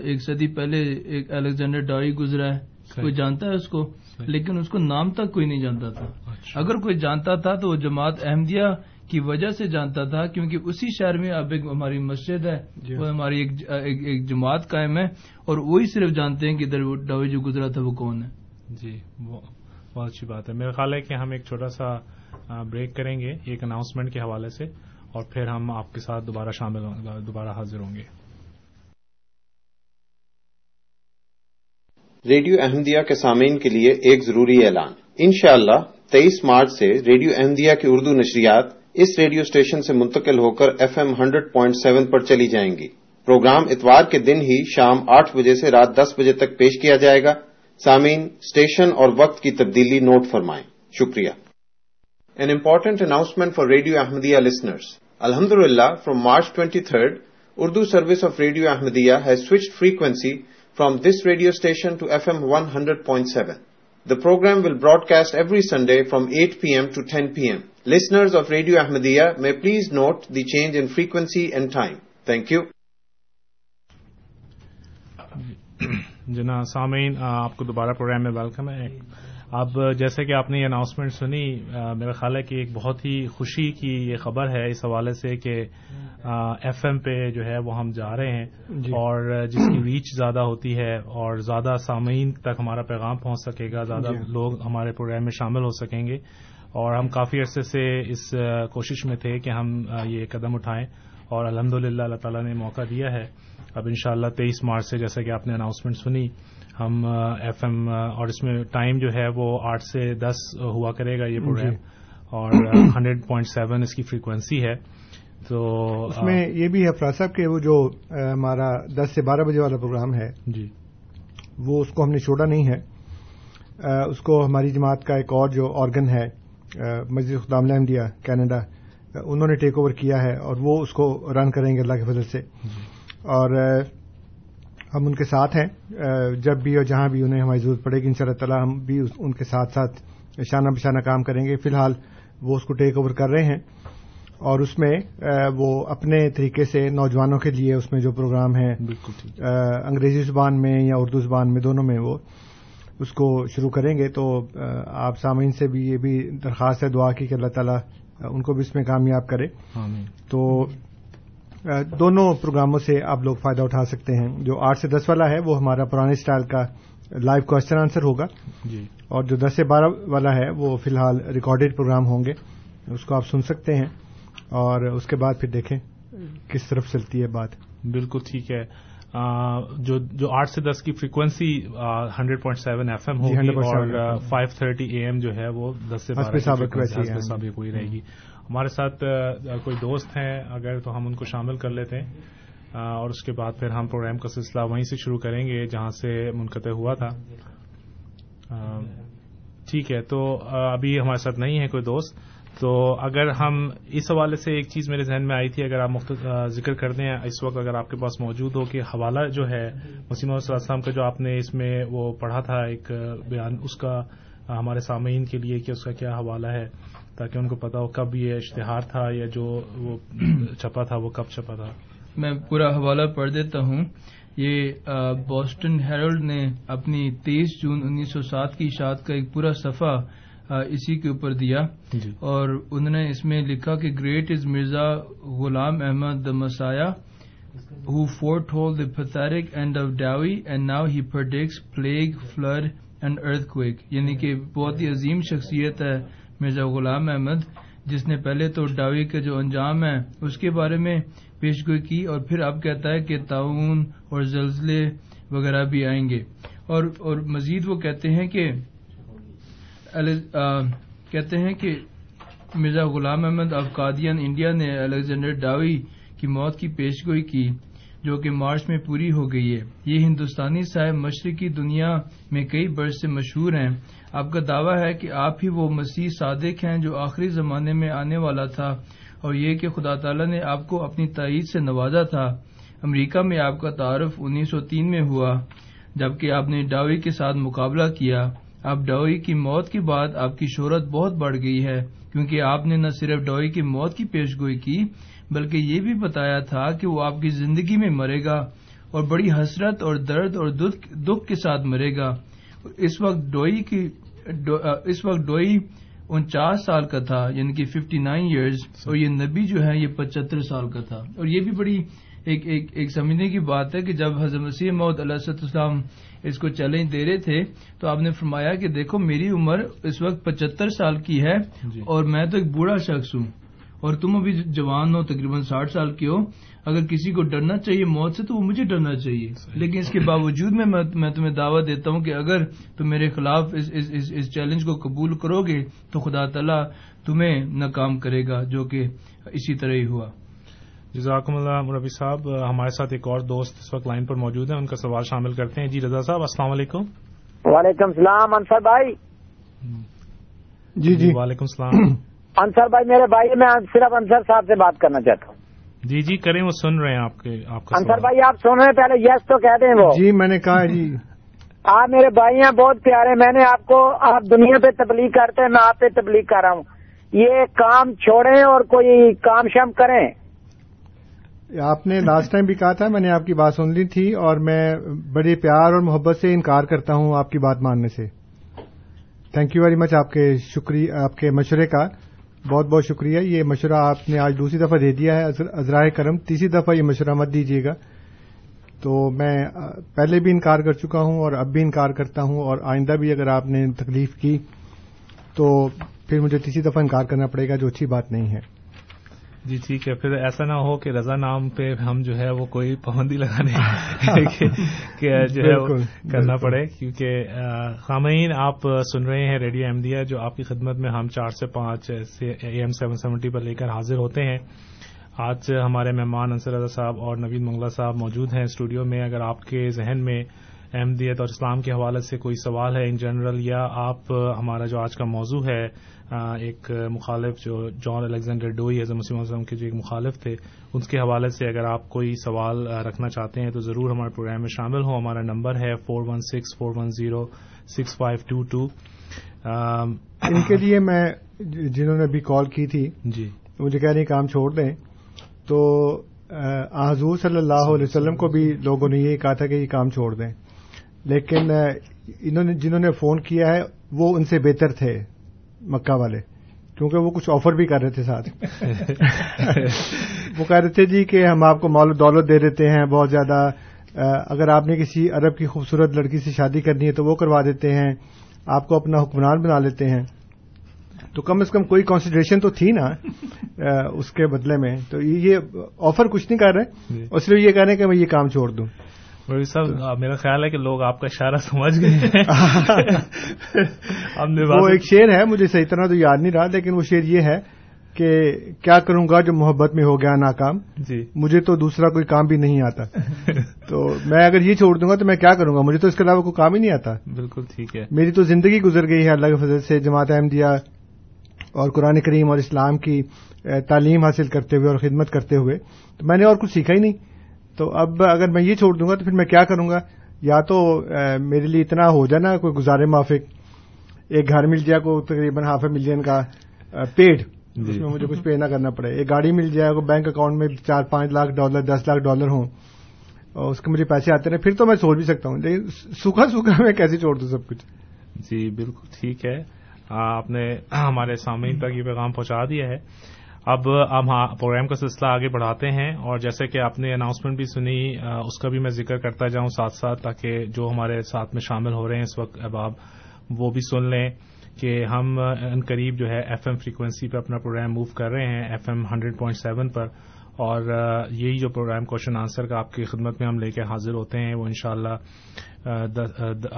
ایک صدی پہلے ایک الیگزینڈر ڈائی گزرا ہے۔ کوئی جانتا ہے اس کو؟ لیکن اس کو نام تک کوئی نہیں جانتا تھا۔ اگر کوئی جانتا تھا تو وہ جماعت احمدیہ کی وجہ سے جانتا تھا کیونکہ اسی شہر میں اب ایک ہماری مسجد ہے وہ ہماری ایک جماعت قائم ہے اور وہی صرف جانتے ہیں کہ ادھر ڈاوی جو گزرا تھا وہ کون ہے۔ جی بہت اچھی بات ہے۔ میرا خیال ہے کہ ہم ایک چھوٹا سا بریک کریں گے ایک اناؤنسمنٹ کے حوالے سے اور پھر ہم آپ کے ساتھ دوبارہ شامل دوبارہ حاضر ہوں گے۔ ریڈیو احمدیہ کے سامعین کے لیے ایک ضروری اعلان۔ انشاءاللہ تیئیس مارچ سے ریڈیو احمدیہ کی اردو نشریات اس ریڈیو اسٹیشن سے منتقل ہو کر F M hundred point seven پر چلی جائیں گی۔ پروگرام اتوار کے دن ہی شام آٹھ بجے سے رات دس بجے تک پیش کیا جائے گا۔ سامعین، اسٹیشن اور وقت کی تبدیلی نوٹ فرمائیں۔ شکریہ۔ An important announcement for radio Ahmadiyya listeners الحمد للہ from March twenty third Urdu service of radio Ahmadiyya has switch frequency from this radio station to F M one hundred point seven the program will broadcast every Sunday from eight P M to ten P M Listeners of Radio Ahmadiyya may please note the change in frequency and time. Thank you. جناب سامعین آپ کو دوبارہ programme میں welcome ہے۔ اب جیسے کہ آپ نے یہ اناؤنسمنٹ سنی میرا خیال ہے کہ ایک بہت ہی خوشی کی یہ خبر ہے اس حوالے سے کہ ایف ایم پہ جو ہے وہ ہم جا رہے ہیں۔ جی۔ اور جس کی ریچ زیادہ ہوتی ہے اور زیادہ سامعین تک ہمارا پیغام پہنچ سکے گا زیادہ جی۔ لوگ ہمارے پروگرام میں شامل ہو سکیں گے۔ اور ہم کافی عرصے سے اس کوشش میں تھے کہ ہم یہ قدم اٹھائیں اور الحمد للہ اللہ تعالیٰ نے موقع دیا ہے۔ اب ان شاء اللہ تیئیس مارچ سے جیسے کہ آپ نے اناؤنسمنٹ سنی ہم ایف ایم اور اس میں ٹائم جو ہے وہ آٹھ سے دس ہوا کرے گا یہ پروگرام اور ہنڈریڈ پوائنٹ سیون اس کی فریکوینسی ہے۔ تو اس میں یہ بھی ہے فراز صاحب کہ وہ جو ہمارا دس سے بارہ بجے والا پروگرام ہے جی۔ وہ اس کو ہم نے چھوڑا نہیں ہے۔ اس کو ہماری جماعت کا ایک اور جو آرگن ہے مسجد خدام احمدیہ کینیڈا انہوں نے ٹیک اوور کیا ہے اور وہ اس کو رن کریں گے اللہ کے فضل سے۔ اور ہم ان کے ساتھ ہیں۔ جب بھی اور جہاں بھی انہیں ہماری ضرورت پڑے گی ان شاء اللہ تعالیٰ ہم بھی ان کے ساتھ ساتھ شانہ بشانہ کام کریں گے۔ فی الحال وہ اس کو ٹیک اوور کر رہے ہیں۔ اور اس میں وہ اپنے طریقے سے نوجوانوں کے لیے اس میں جو پروگرام ہے انگریزی زبان میں یا اردو زبان میں دونوں میں وہ اس کو شروع کریں گے تو آپ سامعین سے بھی یہ بھی درخواست ہے دعا کی کہ اللہ تعالیٰ ان کو بھی اس میں کامیاب کرے۔ تو دونوں پروگراموں سے آپ لوگ فائدہ اٹھا سکتے ہیں۔ جو آٹھ سے دس والا ہے وہ ہمارا پرانے اسٹائل کا لائیو کوشچن آنسر ہوگا۔ جی۔ اور جو دس سے بارہ والا ہے وہ فی الحال ریکارڈیڈ پروگرام ہوں گے۔ اس کو آپ سن سکتے ہیں۔ اور اس کے بعد پھر دیکھیں کس طرف چلتی ہے بات۔ بالکل ٹھیک ہے۔ جو جو آٹھ سے دس کی frequency hundred point seven F M ہوگی اور فائیو تھرٹی اے ایم جو ہے وہ دس سے بارہ سابق ہوئی رہے گی۔ ہمارے ساتھ کوئی دوست ہیں اگر تو ہم ان کو شامل کر لیتے ہیں۔ اور اس کے بعد پھر ہم پروگرام کا سلسلہ وہیں سے شروع کریں گے جہاں سے منقطع ہوا تھا۔ ٹھیک ہے تو ابھی ہمارے ساتھ نہیں ہے کوئی دوست۔ تو اگر ہم اس حوالے سے ایک چیز میرے ذہن میں آئی تھی، اگر آپ ذکر کر دیں اس وقت اگر آپ کے پاس موجود ہو کہ حوالہ جو ہے، مسیم علیہ السلام کا جو آپ نے اس میں وہ پڑھا تھا ایک بیان، اس کا ہمارے سامعین کے لیے کہ اس کا کیا حوالہ ہے تاکہ ان کو پتا ہو کب یہ اشتہار تھا یا جو وہ چھپا تھا، وہ کب چھپا تھا۔ میں پورا حوالہ پڑھ دیتا ہوں۔ یہ بوسٹن ہیرلڈ نے اپنی تیئیس جون انیس سو سات کی اشاعت کا ایک پورا صفحہ اسی کے اوپر دیا۔ جی۔ اور انہوں نے اس میں لکھا کہ great is Mirza Ghulam Ahmad the messiah whole the pathetic end of Dowie and now he predicts plague flood and earthquake یعنی کہ بہت ہی عظیم شخصیت ہے مرزا غلام احمد جس نے پہلے تو ڈاوی کا جو انجام ہے اس کے بارے میں پیش گوئی کی اور پھر اب کہتا ہے کہ تعاون اور زلزلے وغیرہ بھی آئیں گے۔ اور اور مزید وہ کہتے ہیں کہ کہتے ہیں کہ مرزا غلام احمد افقادین انڈیا نے الیگزینڈر ڈاوی کی موت کی پیش گوئی کی، جو کہ مارچ میں پوری ہو گئی ہے۔ یہ ہندوستانی صاحب مشرقی دنیا میں کئی برس سے مشہور ہیں۔ آپ کا دعویٰ ہے کہ آپ ہی وہ مسیح صادق ہیں جو آخری زمانے میں آنے والا تھا، اور یہ کہ خدا تعالی نے آپ کو اپنی تائید سے نوازا تھا۔ امریکہ میں آپ کا تعارف انیس سو تین میں ہوا، جبکہ آپ نے ڈاوی کے ساتھ مقابلہ کیا۔ اب ڈوئی کی موت کے بعد آپ کی شہرت بہت بڑھ گئی ہے، کیونکہ آپ نے نہ صرف ڈوئی کی موت کی پیش گوئی کی، بلکہ یہ بھی بتایا تھا کہ وہ آپ کی زندگی میں مرے گا اور بڑی حسرت اور درد اور دکھ کے ساتھ مرے گا۔ اس وقت ڈوئی کی اس وقت ڈوئی انچاس سال کا تھا یعنی کہ ففٹی نائن ایئرز اور یہ نبی جو ہے یہ پچہتر سال کا تھا۔ اور یہ بھی بڑی ایک ایک ایک سمجھنے کی بات ہے کہ جب حضرت مسیح محدود علیہ السلام اس کو چیلنج دے رہے تھے تو آپ نے فرمایا کہ دیکھو میری عمر اس وقت پچہتر سال کی ہے جی۔ اور میں تو ایک بوڑھا شخص ہوں اور تم ابھی جوان ہو تقریباً ساٹھ سال کے ہو۔ اگر کسی کو ڈرنا چاہیے موت سے تو وہ مجھے ڈرنا چاہیے۔ لیکن اس کے باوجود میں میں تمہیں دعوت دیتا ہوں کہ اگر تم میرے خلاف اس اس, اس, اس چیلنج کو قبول کرو گے تو خدا تعالیٰ تمہیں ناکام کرے گا جو کہ اسی طرح ہی ہوا۔ جزاکم اللہ مربی صاحب ہمارے ساتھ ایک اور دوست اس وقت لائن پر موجود ہیں ان کا سوال شامل کرتے ہیں۔ جی رضا صاحب السلام علیکم۔ وعلیکم السلام انصر بھائی۔ جی جی۔ وعلیکم السلام۔ انصر بھائی میرے بھائی میں صرف انصر صاحب سے بات کرنا چاہتا ہوں۔ جی جی کریں وہ سن رہے ہیں آپ کے آپ کا انصر بھائی آپ سن رہے ہیں پہلے یس تو کہہ دیں وہ۔ جی میں نے کہا جی۔ آپ میرے بھائی ہیں بہت پیارے میں نے آپ کو آپ دنیا پہ تبلیغ کرتے ہیں میں آپ پہ تبلیغ کر رہا ہوں۔ یہ کام چھوڑیں اور کوئی کام شم کریں۔ آپ نے لاسٹ ٹائم بھی کہا تھا، میں نے آپ کی بات سن لی تھی اور میں بڑے پیار اور محبت سے انکار کرتا ہوں آپ کی بات ماننے سے۔ تھینک یو ویری مچ آپ کے شکریہ آپ کے مشورے کا۔ بہت بہت شکریہ۔ یہ مشورہ آپ نے آج دوسری دفعہ دے دیا ہے ازرائے کرم۔ تیسری دفعہ یہ مشورہ مت دیجیے گا۔ تو میں پہلے بھی انکار کر چکا ہوں اور اب بھی انکار کرتا ہوں اور آئندہ بھی اگر آپ نے تکلیف کی تو پھر مجھے تیسری دفعہ انکار کرنا پڑے گا، جو اچھی بات نہیں ہے۔ جی ٹھیک ہے پھر ایسا نہ ہو کہ رضا نام پہ ہم جو ہے وہ کوئی پابندی لگانے کہ جو ہے وہ کرنا پڑے کیونکہ خامعین آپ سن رہے ہیں ریڈیو احمدیہ جو آپ کی خدمت میں ہم چار سے پانچ اے ایم سیون سیونٹی پر لے کر حاضر ہوتے ہیں۔ آج ہمارے مہمان انصر رضا صاحب اور نوید منگلہ صاحب موجود ہیں اسٹوڈیو میں۔ اگر آپ کے ذہن میں احمدیت اور اسلام کے حوالے سے کوئی سوال ہے ان جنرل یا آپ ہمارا جو آج کا موضوع ہے ایک مخالف جو جان الیگزینڈر ڈوئی اے مسلم وسلم کے جو ایک مخالف تھے ان کے حوالے سے اگر آپ کوئی سوال رکھنا چاہتے ہیں تو ضرور ہمارے پروگرام میں شامل ہوں۔ ہمارا نمبر ہے four one six four one zero six five two two ان کے لیے میں جنہوں نے ابھی کال کی تھی جی۔ مجھے کہہ رہی کام چھوڑ دیں تو حضور صلی اللہ علیہ وسلم کو بھی لوگوں نے یہ کہا تھا کہ یہ کام چھوڑ دیں۔ لیکن انہوں نے جنہوں نے فون کیا ہے وہ ان سے بہتر تھے۔ مکہ والے کیونکہ وہ کچھ آفر بھی کر رہے تھے ساتھ۔ وہ کہہ رہے تھے جی کہ ہم آپ کو مال و دولت دے دیتے ہیں بہت زیادہ اگر آپ نے کسی عرب کی خوبصورت لڑکی سے شادی کرنی ہے تو وہ کروا دیتے ہیں آپ کو اپنا حکمران بنا لیتے ہیں۔ تو کم از کم کوئی کانسیڈریشن تو تھی نا اس کے بدلے میں۔ تو یہ آفر کچھ نہیں کر رہے جی۔ اور صرف یہ کہہ رہے ہیں کہ میں یہ کام چھوڑ دوں۔ صاحب میرا خیال ہے کہ لوگ آپ کا اشارہ سمجھ گئے وہ ایک شعر ہے مجھے صحیح طرح تو یاد نہیں رہا لیکن وہ شعر یہ ہے کہ کیا کروں گا جو محبت میں ہو گیا ناکام؟ جی۔ مجھے تو دوسرا کوئی کام بھی نہیں آتا۔ تو میں اگر یہ چھوڑ دوں گا تو میں کیا کروں گا؟ مجھے تو اس کے علاوہ کوئی کام ہی نہیں آتا۔ بالکل ٹھیک ہے۔ میری تو زندگی گزر گئی ہے اللہ کے فضل سے جماعت احمدیہ اور قرآن کریم اور اسلام کی تعلیم حاصل کرتے ہوئے اور خدمت کرتے ہوئے۔ تو میں نے اور کچھ سیکھا ہی نہیں۔ تو اب اگر میں یہ چھوڑ دوں گا تو پھر میں کیا کروں گا؟ یا تو میرے لیے اتنا ہو جائے نا کوئی گزارے موافق ایک گھر مل جائے کو تقریباً ہاف اے ملین کا پیڈ جس میں مجھے کچھ پے نہ کرنا پڑے۔ ایک گاڑی مل جائے بینک اکاؤنٹ میں چار پانچ لاکھ ڈالر دس لاکھ ڈالر ہوں اور اس کے مجھے پیسے آتے رہے پھر تو میں چھوڑ بھی سکتا ہوں لیکن سوکھا سوکھا میں کیسے چھوڑ دوں سب کچھ؟ جی بالکل ٹھیک ہے۔ آپ نے ہمارے سامعین تک یہ پیغام پہنچا دیا ہے۔ اب ہم پروگرام کا سلسلہ آگے بڑھاتے ہیں اور جیسے کہ آپ نے اناؤنسمنٹ بھی سنی اس کا بھی میں ذکر کرتا جاؤں ساتھ ساتھ تاکہ جو ہمارے ساتھ میں شامل ہو رہے ہیں اس وقت احباب، وہ بھی سن لیں کہ ہم ان قریب جو ہے ایف ایم فریکوینسی پہ اپنا پروگرام موو کر رہے ہیں F M hundred point seven پر اور یہی جو پروگرام کوشچن آنسر کا آپ کی خدمت میں ہم لے کے حاضر ہوتے ہیں، وہ انشاءاللہ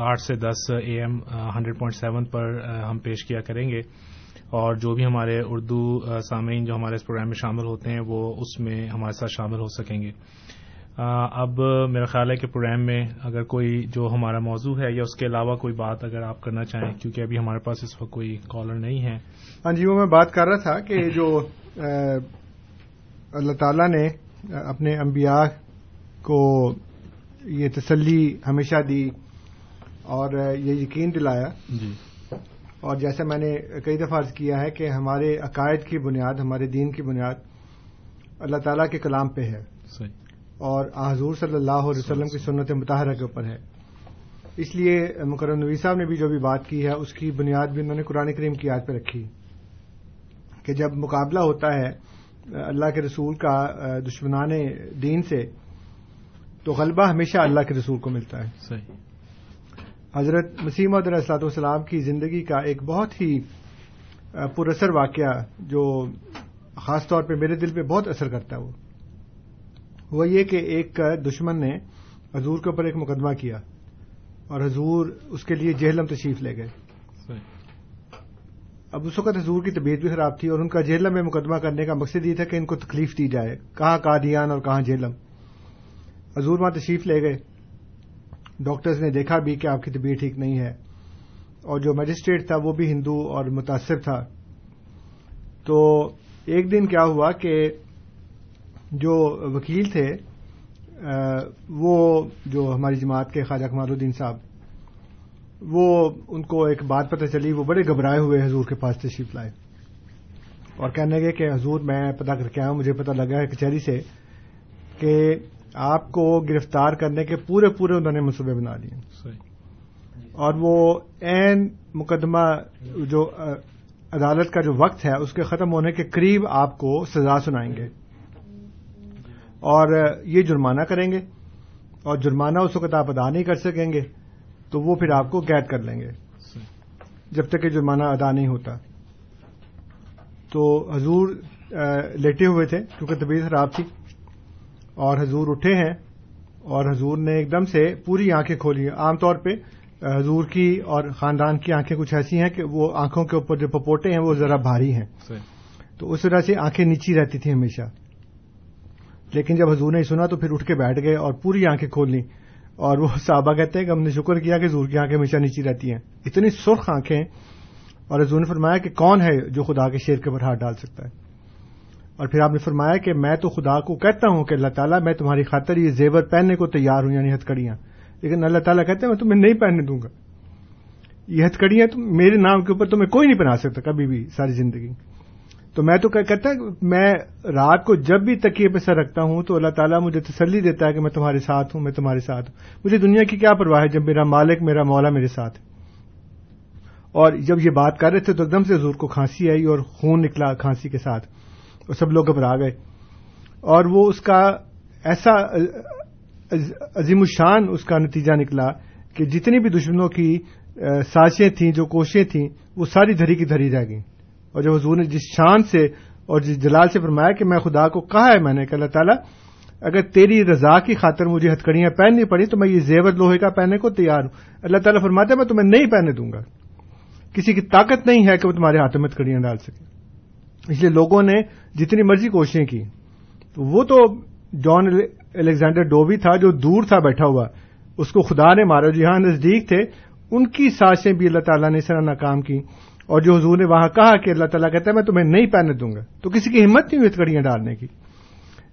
آٹھ سے دس A M hundred point seven پر ہم پیش کیا کریں گے۔ اور جو بھی ہمارے اردو سامعین جو ہمارے اس پروگرام میں شامل ہوتے ہیں وہ اس میں ہمارے ساتھ شامل ہو سکیں گے۔ اب میرا خیال ہے کہ پروگرام میں اگر کوئی جو ہمارا موضوع ہے یا اس کے علاوہ کوئی بات اگر آپ کرنا چاہیں کیونکہ ابھی ہمارے پاس اس وقت کوئی کالر نہیں ہے۔ ہاں جی وہ میں بات کر رہا تھا کہ جو اللہ تعالی نے اپنے انبیاء کو یہ تسلی ہمیشہ دی اور یہ یقین دلایا جی۔ اور جیسا میں نے کئی دفعہ عرض کیا ہے کہ ہمارے عقائد کی بنیاد ہمارے دین کی بنیاد اللہ تعالیٰ کے کلام پہ ہے۔ صحیح۔ اور حضور صلی اللہ علیہ وسلم کی سنت متحرہ کے اوپر ہے۔ اس لیے مکرم نبی صاحب نے بھی جو بھی بات کی ہے اس کی بنیاد بھی انہوں نے قرآن کریم کی یاد پہ رکھی۔ کہ جب مقابلہ ہوتا ہے اللہ کے رسول کا دشمنان دین سے تو غلبہ ہمیشہ اللہ کے رسول کو ملتا ہے۔ صحیح۔ حضرت مسیم علیہ السلاط والسلام کی زندگی کا ایک بہت ہی پراثر واقعہ جو خاص طور پہ میرے دل پہ بہت اثر کرتا ہے وہ۔ وہ یہ کہ ایک دشمن نے حضور کے اوپر ایک مقدمہ کیا اور حضور اس کے لیے جہلم تشریف لے گئے۔ اب اس وقت حضور کی طبیعت بھی خراب تھی اور ان کا جہلم میں مقدمہ کرنے کا مقصد یہ تھا کہ ان کو تکلیف دی جائے۔ کہاں قادیان اور کہاں جہلم؟ حضور وہاں تشریف لے گئے۔ ڈاکٹرز نے دیکھا بھی کہ آپ کی طبیعت ٹھیک نہیں ہے اور جو مجسٹریٹ تھا وہ بھی ہندو اور متاثر تھا۔ تو ایک دن کیا ہوا کہ جو وکیل تھے وہ جو ہماری جماعت کے خواجہ کمال الدین صاحب، وہ ان کو ایک بات پتہ چلی، وہ بڑے گھبرائے ہوئے حضور کے پاس تشریف لائے اور کہنے لگے کہ حضور میں پتا کر کے آیا ہوں، مجھے پتا لگا ہے کچہری سے کہ آپ کو گرفتار کرنے کے پورے پورے انہوں نے منصوبے بنا لیے اور وہ این مقدمہ جو عدالت کا جو وقت ہے اس کے ختم ہونے کے قریب آپ کو سزا سنائیں گے۔ اور یہ جرمانہ کریں گے۔ اور جرمانہ اس وقت آپ ادا نہیں کر سکیں گے تو وہ پھر آپ کو قید کر لیں گے۔ جب تک کہ جرمانہ ادا نہیں ہوتا۔ تو حضور لیٹے ہوئے تھے کیونکہ طبیعت خراب تھی۔ اور حضور اٹھے ہیں اور حضور نے ایک دم سے پوری آنکھیں کھولی عام طور پہ حضور کی اور خاندان کی آنکھیں کچھ ایسی ہیں کہ وہ آنکھوں کے اوپر جو پپوٹے ہیں وہ ذرا بھاری ہیں۔ تو اس طرح سے آنکھیں نیچی رہتی تھیں ہمیشہ۔ لیکن جب حضور نے سنا تو پھر اٹھ کے بیٹھ گئے اور پوری آنکھیں کھول لی اور وہ صحابہ کہتے ہیں کہ ہم نے شکر کیا کہ حضور کی آنکھیں ہمیشہ نیچی رہتی ہیں۔ اتنی سرخ آنکھیں اور حضور نے فرمایا کہ کون ہے جو خدا کے شیر کے اوپر ہاتھ ڈال سکتا ہے؟ اور پھر آپ نے فرمایا کہ میں تو خدا کو کہتا ہوں کہ اللہ تعالیٰ میں تمہاری خاطر یہ زیور پہننے کو تیار ہوں یعنی ہتکڑیاں لیکن اللہ تعالیٰ کہتے ہیں، میں تمہیں نہیں پہننے دوں گا۔ یہ ہتکڑیاں تم میرے نام کے اوپر تمہیں کوئی نہیں پہنا سکتا کبھی بھی ساری زندگی۔ تو میں تو کہتا میں رات کو جب بھی تکیے پہ سر رکھتا ہوں تو اللہ تعالیٰ مجھے تسلی دیتا ہے کہ میں تمہارے ساتھ ہوں، میں تمہارے ساتھ ہوں۔ مجھے دنیا کی کیا پرواہ ہے جب میرا مالک، میرا مولا میرے ساتھ ہے؟ اور جب یہ بات کر رہے تھے تو ایک دم سے حضور کو کھانسی آئی اور خون نکلا کھانسی کے ساتھ۔ سب لوگ گھبرا گئے۔ اور وہ اس کا ایسا عظیم الشان اس کا نتیجہ نکلا کہ جتنی بھی دشمنوں کی سازشیں تھیں، جو کوششیں تھیں، وہ ساری دھری کی دھری رہ گئیں۔ اور جب حضور نے جس شان سے اور جس جلال سے فرمایا کہ میں خدا کو کہا ہے، میں نے کہ اللہ تعالیٰ، اگر تیری رضا کی خاطر مجھے ہتکڑیاں پہننی پڑی، تو میں یہ زیور لوہے کا پہننے کو تیار ہوں۔ اللہ تعالیٰ فرماتا ہے، میں تمہیں نہیں پہننے دوں گا۔ کسی کی طاقت نہیں ہے کہ وہ تمہارے ہاتھوں میں ہتکڑیاں ڈال سکے۔ اس لیے لوگوں نے جتنی مرضی کوششیں کی تو وہ تو جان الیگزینڈر ڈوبی تھا جو دور تھا بیٹھا ہوا۔ اس کو خدا نے مارا۔ جہاں نزدیک تھے۔ ان کی سازشیں بھی اللہ تعالیٰ نے اس طرح ناکام کی۔ اور جو حضور نے وہاں کہا کہ اللہ تعالیٰ کہتا ہے میں تمہیں نہیں پہننے دوں گا۔ تو کسی کی ہمت نہیں ہوئی ہتکڑیاں ڈالنے کی۔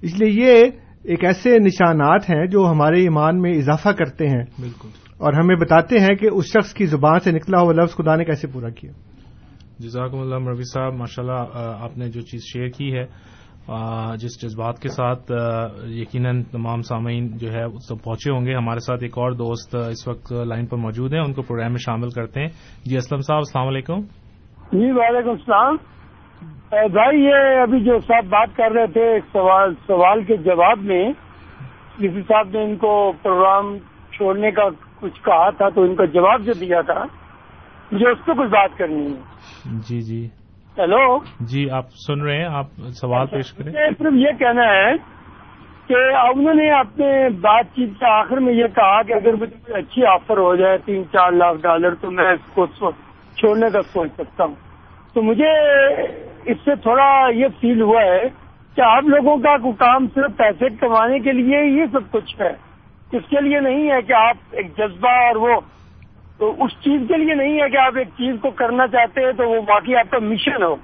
اس لیے یہ ایک ایسے نشانات ہیں جو ہمارے ایمان میں اضافہ کرتے ہیں۔ بالکل۔ اور ہمیں بتاتے ہیں کہ اس شخص کی زبان سے نکلا ہوا لفظ خدا نے کیسے پورا کیا۔ جزاکم اللہ مروی صاحب ماشاء اللہ آپ نے جو چیز شیئر کی ہے جس جذبات کے ساتھ یقیناً تمام سامعین جو ہے سب پہنچے ہوں گے۔ ہمارے ساتھ ایک اور دوست اس وقت لائن پر موجود ہیں، ان کو پروگرام میں شامل کرتے ہیں۔ جی اسلم صاحب، السلام علیکم۔ جی وعلیکم السلام۔ بھائی، یہ ابھی جو صاحب بات کر رہے تھے سوال سوال کے جواب میں کسی صاحب نے ان کو پروگرام چھوڑنے کا کچھ کہا تھا تو ان کا جواب جو دیا تھا، مجھے اس پہ کچھ بات کرنی ہے۔ جی جی۔ ہیلو؟ جی آپ سن رہے ہیں آپ سوال پیش کریں۔ صرف یہ کہنا ہے کہ انہوں نے اپنے بات چیت کے آخر میں یہ کہا کہ اگر مجھے کوئی اچھی آفر ہو جائے تین چار لاکھ ڈالر تو میں اس کو چھوڑنے کا سوچ سکتا ہوں۔ تو مجھے اس سے تھوڑا یہ فیل ہوا ہے کہ آپ لوگوں کا کام صرف پیسے کمانے کے لیے یہ سب کچھ ہے۔ اس کے لیے نہیں ہے کہ آپ ایک جذبہ اور وہ تو اس چیز کے لیے نہیں ہے کہ آپ ایک چیز کو کرنا چاہتے ہیں تو وہ باقی آپ کا مشن ہو۔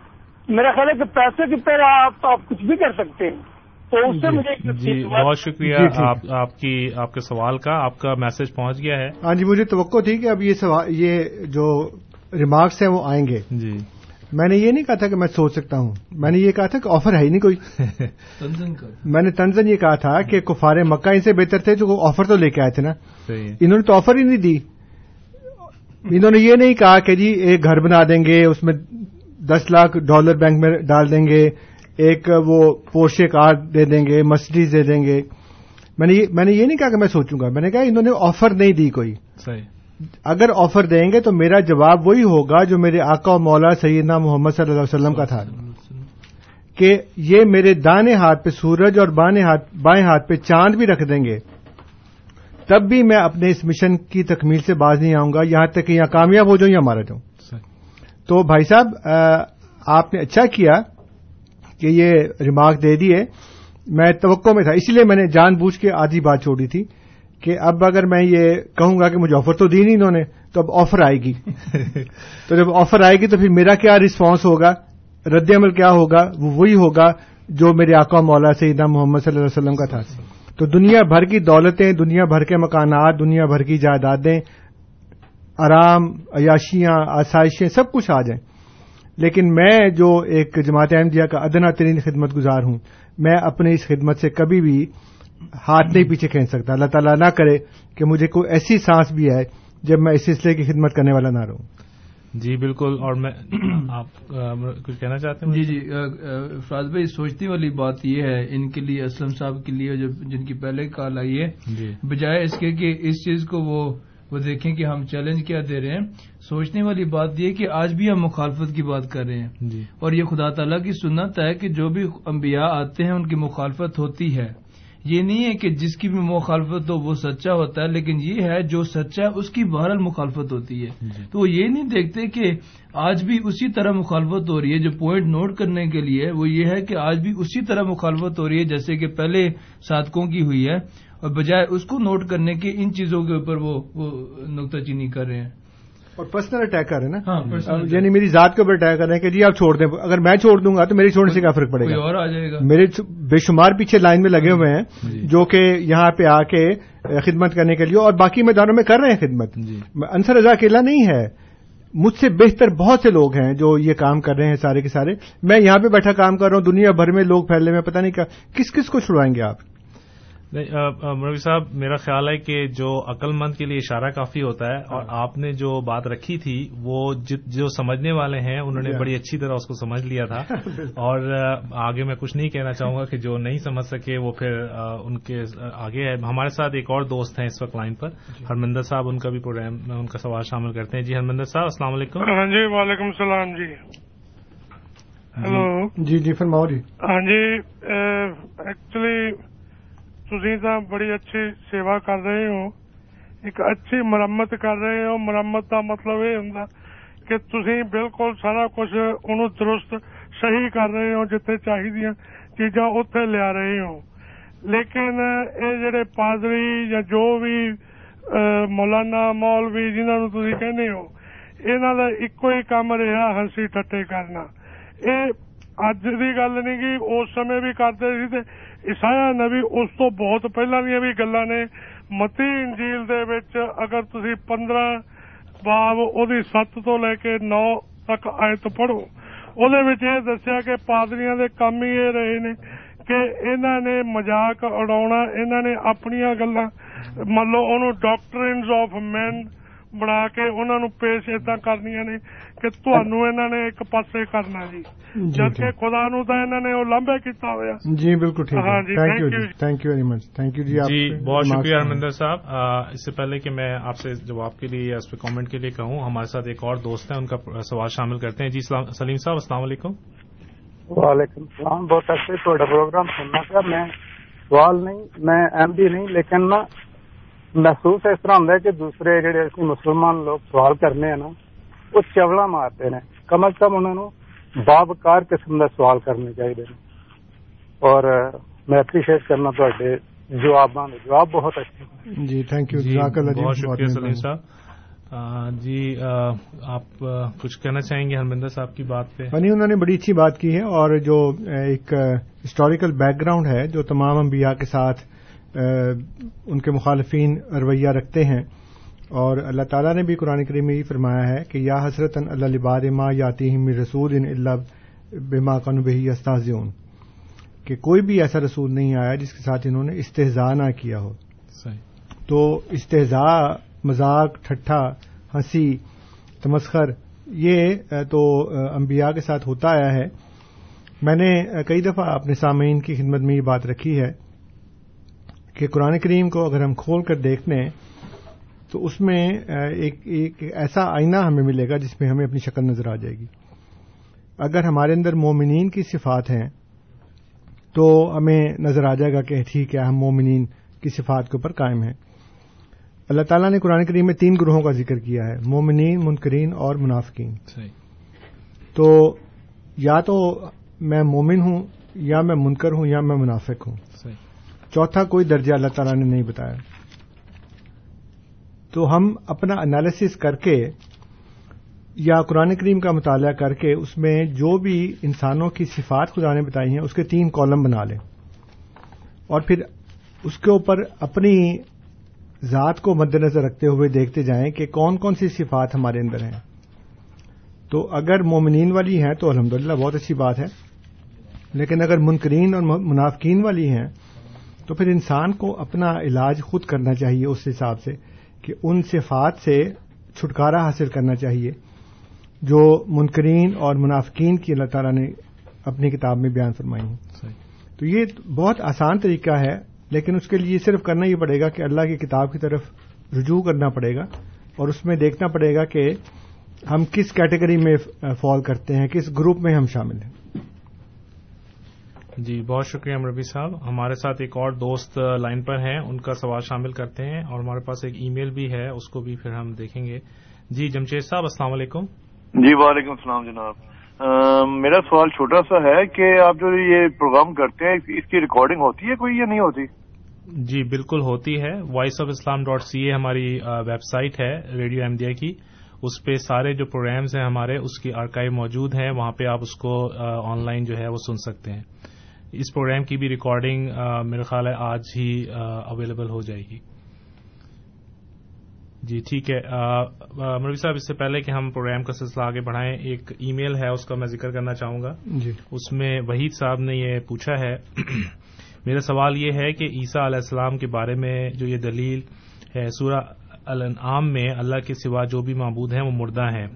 میرا خیال ہے کہ پیسے کی پہلے آپ آپ کچھ بھی کر سکتے ہیں۔ تو اس سے مجھے جی بہت شکریہ۔ آپ کی آپ کے سوال کا آپ کا میسج پہنچ گیا ہے۔ ہاں جی مجھے توقع تھی کہ اب یہ یہ جو ریمارکس ہیں وہ آئیں گے۔ جی۔ میں نے یہ نہیں کہا تھا کہ میں سوچ سکتا ہوں۔ میں نے یہ کہا تھا کہ آفر ہے ہی نہیں کوئی۔ میں نے تنزن یہ کہا تھا کہ کفار مکہ ان سے بہتر تھے جو آفر تو لے کے آئے تھے نا۔ انہوں نے تو آفر ہی نہیں دی۔ انہوں نے یہ نہیں کہا کہ جی ایک گھر بنا دیں گے اس میں دس لاکھ ڈالر بینک میں ڈال دیں گے ایک وہ پوشے کار دے دیں گے مسجد دے دیں گے۔ میں نے یہ نہیں کہا کہ میں سوچوں گا میں نے کہا انہوں نے آفر نہیں دی کوئی۔ اگر آفر دیں گے تو میرا جواب وہی ہوگا جو میرے آقا و مولا سیدنا محمد صلی اللہ علیہ وسلم کا تھا۔ کہ یہ میرے دانے ہاتھ پہ سورج اور بائیں ہاتھ پہ چاند بھی رکھ دیں گے۔ تب بھی میں اپنے اس مشن کی تکمیل سے باز نہیں آؤں گا یہاں تک کہ یہاں کامیاب ہو جاؤں یا مارا جاؤں۔ تو بھائی صاحب آپ نے اچھا کیا کہ یہ ریمارک دے دیے۔ میں توقع میں تھا اسی لیے میں نے جان بوجھ کے آدھی بات چھوڑی تھی کہ اب اگر میں یہ کہوں گا کہ مجھے آفر تو دی نہیں انہوں نے تو اب آفر آئے گی۔ تو جب آفر آئے گی تو پھر میرا کیا رسپانس ہوگا؟ رد عمل کیا ہوگا؟ وہ وہی ہوگا جو میرے آقا مولا سیدہ محمد صلی اللہ علیہ وسلم کا تھا۔ تو دنیا بھر کی دولتیں، دنیا بھر کے مکانات، دنیا بھر کی جائیدادیں، آرام، عیاشیاں، آسائشیں، سب کچھ آ جائیں۔ لیکن میں جو ایک جماعت احمدیہ کا ادنا ترین خدمت گزار ہوں، میں اپنی اس خدمت سے کبھی بھی ہاتھ نہیں پیچھے کھینچ سکتا۔ اللہ تعالیٰ نہ کرے کہ مجھے کوئی ایسی سانس بھی ہے جب میں اس سلسلے کی خدمت کرنے والا نہ رہوں۔ جی بالکل اور میں آپ کچھ کہنا چاہتے ہیں؟ جی جی فراز بھائی سوچنے والی بات یہ ہے ان کے لیے اسلم صاحب کے لیے جن کی پہلے کال آئی ہے جی۔ بجائے اس کے کہ اس چیز کو وہ وہ دیکھیں کہ ہم چیلنج کیا دے رہے ہیں۔ سوچنے والی بات یہ کہ آج بھی ہم مخالفت کی بات کر رہے ہیں۔ جی۔ اور یہ خدا تعالیٰ کی سنت ہے کہ جو بھی انبیاء آتے ہیں ان کی مخالفت ہوتی ہے۔ یہ نہیں ہے کہ جس کی بھی مخالفت ہو وہ سچا ہوتا ہے لیکن یہ ہے جو سچا ہے اس کی بہرحال مخالفت ہوتی ہے۔ جی۔ تو وہ یہ نہیں دیکھتے کہ آج بھی اسی طرح مخالفت ہو رہی ہے۔ جو پوائنٹ نوٹ کرنے کے لیے وہ یہ ہے کہ آج بھی اسی طرح مخالفت ہو رہی ہے جیسے کہ پہلے ساتکوں کی ہوئی ہے اور بجائے اس کو نوٹ کرنے کے ان چیزوں کے اوپر وہ نقطہ چینی کر رہے ہیں۔ اور پرسنل اٹیک کر رہے ہیں نا ہاں، یعنی میری ذات کے اوپر اٹیک کر رہے ہیں کہ جی آپ چھوڑ دیں۔ اگر میں چھوڑ دوں گا تو میری چھوڑنے سے کیا فرق پڑے گا؟ میرے بے شمار پیچھے لائن میں لگے ہوئے ہیں جو کہ یہاں پہ آ کے خدمت کرنے کے لیے اور باقی میدانوں میں کر رہے ہیں خدمت۔ انصر رضا اکیلا نہیں ہے۔ مجھ سے بہتر بہت سے لوگ ہیں جو یہ کام کر رہے ہیں سارے کے سارے۔ میں یہاں پہ بیٹھا کام کر رہا ہوں دنیا بھر میں لوگ پھیلے میں پتہ نہیں کس کس کو چھڑوائیں گے آپ؟ مروی صاحب میرا خیال ہے کہ جو عقل مند کے لیے اشارہ کافی ہوتا ہے اور آپ نے جو بات رکھی تھی وہ جو سمجھنے والے ہیں انہوں نے بڑی اچھی طرح اس کو سمجھ لیا تھا۔ اور آگے میں کچھ نہیں کہنا چاہوں گا کہ جو نہیں سمجھ سکے وہ پھر ان کے آگے ہے۔ ہمارے ساتھ ایک اور دوست ہیں اس وقت لائن پر ہرمندر صاحب ان کا بھی پروگرام میں ان کا سوال شامل کرتے ہیں۔ جی ہرمندر صاحب السلام علیکم۔ ہاں جی وعلیکم السلام جی۔ ہلو۔ جی جی فرماؤ جی۔ ہاں جی ایکچولی ਤੁਸੀਂ ਤਾਂ ਬੜੀ ਅੱਛੀ ਸੇਵਾ ਕਰ ਰਹੇ ਹੋ ਇੱਕ ਅੱਛੀ ਮੁਰੰਮਤ ਕਰ ਰਹੇ ਹੋ ਮੁਰੰਮਤ ਦਾ ਮਤਲਬ ਇਹ ਹੁੰਦਾ ਕਿ ਤੁਸੀਂ ਬਿਲਕੁਲ ਸਾਰਾ ਕੁਝ ਉਹਨੂੰ ਦਰੁਸਤ ਸਹੀ ਕਰ ਰਹੇ ਹੋ ਜਿੱਥੇ ਚਾਹੀਦੀਆਂ ਚੀਜ਼ਾਂ ਉੱਥੇ ਲਿਆ ਰਹੇ ਹੋ ਲੇਕਿਨ ਇਹ ਜਿਹੜੇ ਪਾਦਰੀ ਜਾਂ ਜੋ ਵੀ ਮੌਲਾਨਾ ਮੌਲਵੀ ਜਿਨ੍ਹਾਂ ਨੂੰ ਤੁਸੀਂ ਕਹਿੰਦੇ ਹੋ ਇਹਨਾਂ ਦਾ ਇੱਕੋ ਹੀ ਕੰਮ ਰਿਹਾ ਹੰਸੀ ਠੱਟੇ ਕਰਨਾ ਇਹ اج کی گل نہیں کہ اس سمے بھی کرتے عبی اس بہت پہلے بھی گلان نے متی انجیل در تھی پندرہ پاو وہ سات تو لے کے نو تک آئت پڑھو دس کہ پادلیاں کام ہی یہ رہے نے کہ انہوں نے مزاق اڑا یہاں نے اپنی گل ملو ان ڈاکٹرنز آف مین ਬਣਾ ਕੇ ਉਹਨਾਂ ਨੂੰ ਪੇਸ਼ ਇਦਾਂ ਕਰਨੀਆਂ ਨੇ ਕਿ ਤੁਹਾਨੂੰ ਇਹਨਾਂ ਨੇ ਇੱਕ ਪਾਸੇ ਕਰਨਾ ਜੀ ਜਦ ਕਿ ਖੁਦਾ ਨੂੰ ਤਾਂ ਇਹਨਾਂ ਨੇ ਉਹ ਲਾਂਭੇ ਕੀਤਾ ਹੋਇਆ جی بالکل ٹھیک ہاں ہے جی، thank thank you you. G thank you very much thank you جی آپ جی کے بہت remarks شکریہ کے لیے۔ ہرمندر صاحب آ، اس سے پہلے کہ میں آپ سے جواب کے لیے یا اس پہ کامنٹ کے لیے کہوں ہمارے ساتھ ایک اور دوست ہیں ان کا سوال شامل کرتے ہیں جی سلام- سلیم صاحب السلام علیکم وعلیکم السلام بہت اچھے تھوڑا پروگرام سننا تھا میں سوال نہیں میں ایم ڈی نہیں لیکن نا محسوس اس طرح ہوتا ہے کہ دوسرے جڑے اسی مسلمان لوگ سوال کرنے ہیں نا وہ چولا مارتے ہیں کم از کم انہوں نے بابکار قسم کا سوال کرنے چاہیے اور میں اپریشیٹ کرنا تے جواب جواب بہت اچھے جی تھینک یو بہت شکریہ۔ سلیم صاحب جی آپ کچھ کہنا چاہیں گے ہرمندر صاحب کی بات پہ یعنی انہوں نے بڑی اچھی بات کی ہے اور جو ایک ہسٹوریکل بیک گراؤنڈ ہے جو تمام انبیاء کے ساتھ ان کے مخالفین رویہ رکھتے ہیں اور اللہ تعالیٰ نے بھی قرآن کریم میں یہ فرمایا ہے کہ یا حسرت اللہ لباد ما یاتی رسول ان اللہ بما قن بہی استاذون کہ کوئی بھی ایسا رسول نہیں آیا جس کے ساتھ انہوں نے استحضاء نہ کیا ہو۔ صحیح۔ تو استحضاء مذاق ٹھٹھا ہنسی تمسخر یہ تو انبیاء کے ساتھ ہوتا آیا ہے۔ میں نے کئی دفعہ اپنے سامعین کی خدمت میں یہ بات رکھی ہے کہ قرآن کریم کو اگر ہم کھول کر دیکھ لیں تو اس میں ایک ایک ایسا آئینہ ہمیں ملے گا جس میں ہمیں اپنی شکل نظر آ جائے گی۔ اگر ہمارے اندر مومنین کی صفات ہیں تو ہمیں نظر آ جائے گا کہ ٹھیک ہے ہم مومنین کی صفات کے اوپر قائم ہیں۔ اللہ تعالیٰ نے قرآن کریم میں تین گروہوں کا ذکر کیا ہے مومنین منکرین اور منافقین۔ صحیح۔ تو یا تو میں مومن ہوں یا میں منکر ہوں یا میں منافق ہوں۔ صحیح۔ چوتھا کوئی درجہ اللہ تعالیٰ نے نہیں بتایا۔ تو ہم اپنا انالیسس کر کے یا قرآن کریم کا مطالعہ کر کے اس میں جو بھی انسانوں کی صفات خدا نے بتائی ہیں اس کے تین کالم بنا لیں۔ اور پھر اس کے اوپر اپنی ذات کو مد نظر رکھتے ہوئے دیکھتے جائیں کہ کون کون سی صفات ہمارے اندر ہیں۔ تو اگر مومنین والی ہیں تو الحمدللہ بہت اچھی بات ہے، لیکن اگر منکرین اور منافقین والی ہیں تو پھر انسان کو اپنا علاج خود کرنا چاہیے اس حساب سے کہ ان صفات سے چھٹکارا حاصل کرنا چاہیے جو منکرین اور منافقین کی اللہ تعالیٰ نے اپنی کتاب میں بیان فرمائی ہیں۔ تو یہ بہت آسان طریقہ ہے لیکن اس کے لیے صرف کرنا یہ پڑے گا کہ اللہ کی کتاب کی طرف رجوع کرنا پڑے گا اور اس میں دیکھنا پڑے گا کہ ہم کس کیٹیگری میں فال کرتے ہیں کس گروپ میں ہم شامل ہیں۔ جی بہت شکریہ امربی صاحب۔ ہمارے ساتھ ایک اور دوست لائن پر ہیں ان کا سوال شامل کرتے ہیں اور ہمارے پاس ایک ای میل بھی ہے اس کو بھی پھر ہم دیکھیں گے۔ جی جمشید صاحب السلام علیکم۔ جی وعلیکم السلام جناب۔ میرا سوال چھوٹا سا ہے کہ آپ جو یہ پروگرام کرتے ہیں اس کی ریکارڈنگ ہوتی ہے کوئی یا نہیں ہوتی؟ جی بالکل ہوتی ہے۔ Voice of Islam dot C A ہماری ویب سائٹ ہے ریڈیو احمدیہ کی۔ اس پہ سارے جو پروگرامز ہیں ہمارے اس کی آرکائیو موجود ہیں۔ وہاں پہ آپ اس کو آن لائن جو ہے وہ سن سکتے ہیں۔ اس پروگرام کی بھی ریکارڈنگ میرا خیال ہے آج ہی اویلیبل ہو جائے گی۔ جی ٹھیک ہے۔ مروی صاحب اس سے پہلے کہ ہم پروگرام کا سلسلہ آگے بڑھائیں ایک ای میل ہے اس کا میں ذکر کرنا چاہوں گا۔ جی۔ اس میں وحید صاحب نے یہ پوچھا ہے۔ میرا سوال یہ ہے کہ عیسیٰ علیہ السلام کے بارے میں جو یہ دلیل ہے سورہ الانعام میں اللہ کے سوا جو بھی معبود ہیں وہ مردہ ہیں۔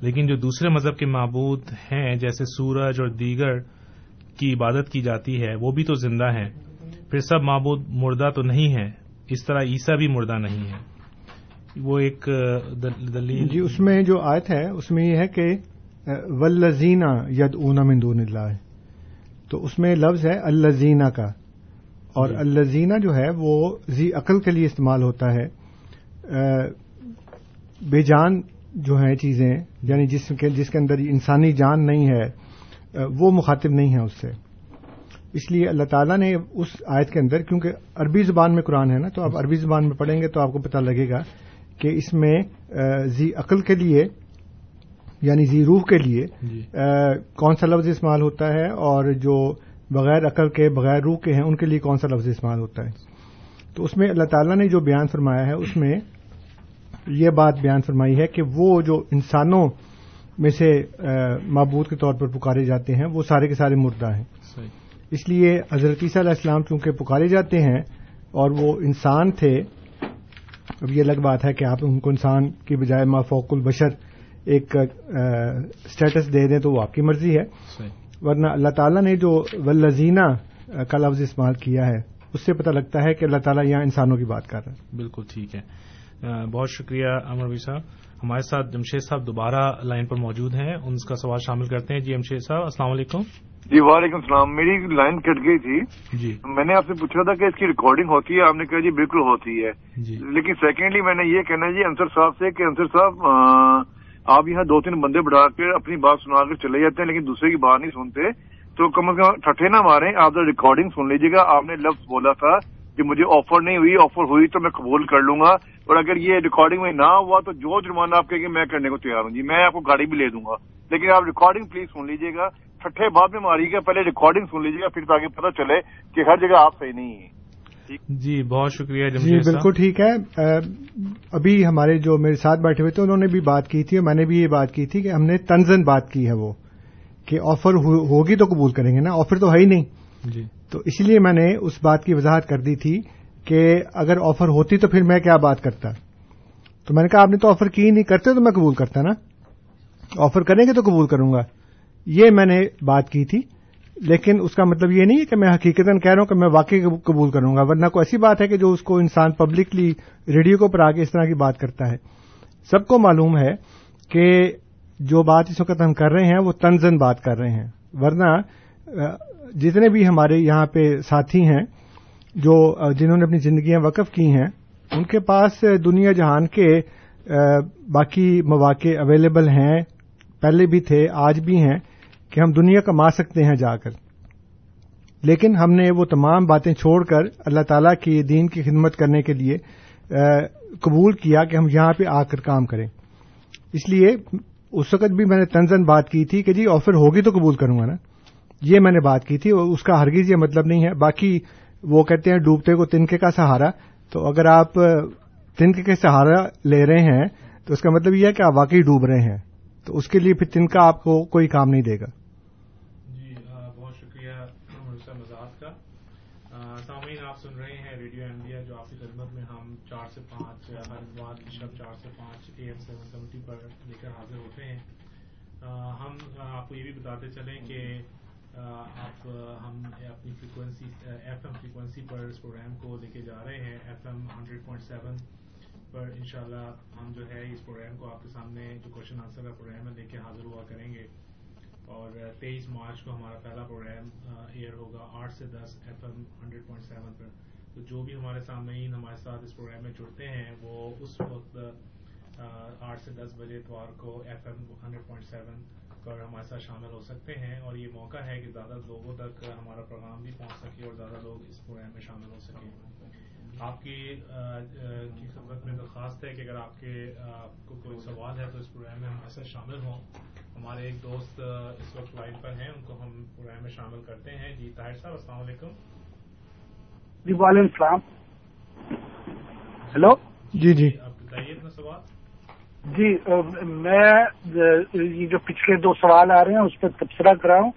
لیکن جو دوسرے مذہب کے معبود ہیں جیسے سورج اور دیگر کی عبادت کی جاتی ہے وہ بھی تو زندہ ہیں۔ پھر سب معبود مردہ تو نہیں ہے اس طرح عیسیٰ بھی مردہ نہیں ہے وہ ایک دلیل۔ جی اس میں جو آیت ہے اس میں یہ ہے کہ ولزینہ ید اونا مندون اللہ۔ تو اس میں لفظ ہے الزینہ کا۔ اور جی۔ الزینہ جو ہے وہ زی عقل کے لیے استعمال ہوتا ہے۔ بے جان جو ہیں چیزیں یعنی جس کے جس کے اندر انسانی جان نہیں ہے وہ مخاطب نہیں ہے اس سے۔ اس لیے اللہ تعالیٰ نے اس آیت کے اندر کیونکہ عربی زبان میں قرآن ہے نا تو آپ عربی زبان میں پڑھیں گے تو آپ کو پتہ لگے گا کہ اس میں زی عقل کے لیے یعنی زی روح کے لیے جی۔ کون سا لفظ استعمال ہوتا ہے اور جو بغیر عقل کے بغیر روح کے ہیں ان کے لیے کون سا لفظ استعمال ہوتا ہے۔ تو اس میں اللہ تعالیٰ نے جو بیان فرمایا ہے اس میں یہ بات بیان فرمائی ہے کہ وہ جو انسانوں میں سے معبود کے طور پر پکارے جاتے ہیں وہ سارے کے سارے مردہ ہیں۔ صحیح۔ اس لیے حضرت عیسیٰ علیہ السلام چونکہ پکارے جاتے ہیں اور وہ انسان تھے اب یہ الگ بات ہے کہ آپ ان کو انسان کی بجائے مافوق البشر ایک اسٹیٹس دے دیں تو وہ آپ کی مرضی ہے۔ صحیح۔ ورنہ اللہ تعالیٰ نے جو ولزینہ کا لفظ استعمال کیا ہے اس سے پتہ لگتا ہے کہ اللہ تعالیٰ یہاں انسانوں کی بات کر رہا ہے۔ بالکل ٹھیک ہے۔ بہت شکریہ امروی صاحب۔ ہمارے ساتھ جمشید صاحب دوبارہ لائن پر موجود ہیں۔ ان کا سوال شامل کرتے ہیں۔ جی جمشید صاحب السلام علیکم۔ جی وعلیکم السلام۔ میری لائن کٹ گئی تھی۔ جی۔ میں نے آپ سے پوچھا تھا کہ اس کی ریکارڈنگ ہوتی ہے؟ آپ نے کہا جی بالکل ہوتی ہے۔ جی۔ لیکن سیکنڈلی میں نے یہ کہنا ہے جی انصر صاحب سے کہ انصر صاحب آپ یہاں دو تین بندے بڑھا کر اپنی بات سنا کر چلے جاتے ہیں لیکن دوسرے کی بات نہیں سنتے۔ تو کم از کم ٹھٹے نہ ماریں آپ ریکارڈنگ سن لیجیے گا۔ آپ نے لفظ بولا تھا کہ مجھے آفر نہیں ہوئی آفر ہوئی تو میں قبول کر لوں گا۔ اور اگر یہ ریکارڈنگ میں نہ ہوا تو جو جرمانہ آپ کہیں گے میں کرنے کو تیار ہوں۔ جی میں آپ کو گاڑی بھی لے دوں گا۔ لیکن آپ ریکارڈنگ پلیز سن لیجیے گا۔ ٹھٹے بعد میں ماری گا پہلے ریکارڈنگ سن لیجیے گا پھر تاکہ پتہ چلے کہ ہر جگہ آپ صحیح نہیں ہیں۔ جی بہت شکریہ جی جمشید صاحب۔ بالکل ٹھیک ہے۔ ابھی ہمارے جو میرے ساتھ بیٹھے ہوئے تھے انہوں نے بھی بات کی تھی اور میں نے بھی یہ بات کی تھی کہ ہم نے تنزن بات کی ہے وہ کہ آفر ہوگی تو قبول کریں گے نا آفر تو ہے ہی نہیں۔ جی۔ تو اسی لیے میں نے اس بات کی وضاحت کر دی تھی کہ اگر آفر ہوتی تو پھر میں کیا بات کرتا؟ تو میں نے کہا، آپ نے تو آفر کی نہیں کرتے تو میں قبول کرتا نا؟ آفر کریں گے تو قبول کروں گا۔ یہ میں نے بات کی تھی، لیکن اس کا مطلب یہ نہیں ہے کہ میں حقیقت کہہ رہا ہوں کہ میں واقعی قبول کروں گا، ورنہ کوئی ایسی بات ہے کہ جو اس کو انسان پبلکلی ریڈیو کو پر آ کے اس طرح کی بات کرتا ہے۔ سب کو معلوم ہے کہ جو بات اس وقت ہم کر رہے ہیں، وہ تنزن بات کر رہے ہیں۔ ورنہ جتنے بھی ہمارے یہاں پہ ساتھی ہیں جو جنہوں نے اپنی زندگیاں وقف کی ہیں، ان کے پاس دنیا جہان کے باقی مواقع اویلیبل ہیں، پہلے بھی تھے، آج بھی ہیں، کہ ہم دنیا کما سکتے ہیں جا کر۔ لیکن ہم نے وہ تمام باتیں چھوڑ کر اللہ تعالی کی دین کی خدمت کرنے کے لیے قبول کیا کہ ہم یہاں پہ آ کر کام کریں۔ اس لیے اس وقت بھی میں نے تنزن بات کی تھی کہ جی آفر ہوگی تو قبول کروں گا نا۔ یہ میں نے بات کی تھی اس کا ہرگیز یہ مطلب نہیں ہے۔ باقی وہ کہتے ہیں ڈوبتے کو تنکے کا سہارا، تو اگر آپ تنکے کے سہارا لے رہے ہیں، تو اس کا مطلب یہ ہے کہ آپ واقعی ڈوب رہے ہیں، تو اس کے لیے پھر تنکا آپ کو کوئی کام نہیں دے گا۔ جی بہت شکریہ مزاحت کا۔ سامعین، آپ سن رہے ہیں ریڈیو انڈیا جو آپ کی خدمت میں ہم چار سے پانچ ہر بات شب چار سے پانچ اے ایم سیون سیونٹی پر لے کر حاضر ہوتے ہیں۔ ہم آپ کو یہ بھی بتاتے چلیں کہ آپ، ہم اپنی فریکوینسی ایف ایم فریکوینسی پر اس پروگرام کو لے کے جا رہے ہیں. F M hundred point seven پر انشاءاللہ ہم جو ہے اس پروگرام کو آپ کے سامنے جو کوشچن آنسر کا پروگرام ہے لے کے حاضر ہوا کریں گے. اور تیئیس مارچ کو ہمارا پہلا پروگرام ایئر uh, ہوگا آٹھ سے دس F M hundred point seven پر. تو جو بھی ہمارے سامعین ہمارے ساتھ اس پروگرام میں جڑتے ہیں وہ اس وقت uh, آٹھ سے دس بجے اتوار کو F M hundred point seven پر ہمارے ساتھ شامل ہو سکتے ہیں اور یہ موقع ہے کہ زیادہ لوگوں تک ہمارا پروگرام بھی پہنچ سکے اور زیادہ لوگ اس پروگرام میں شامل ہو سکیں۔ آپ کی کی خدمت میں درخواست ہے کہ اگر آپ کے کو کوئی سوال ہے تو اس پروگرام میں ہمارے ساتھ شامل ہوں۔ ہمارے ایک دوست اس وقت لائن پر ہیں ان کو ہم پروگرام میں شامل کرتے ہیں۔ جی طاہر صاحب السلام علیکم۔ جی وعلیکم السلام۔ ہلو جی جی۔ آپ بتائیے اپنا سوال۔ جی میں یہ جو پچھلے دو سوال آ رہے ہیں اس پہ تبصرہ کرا ہوں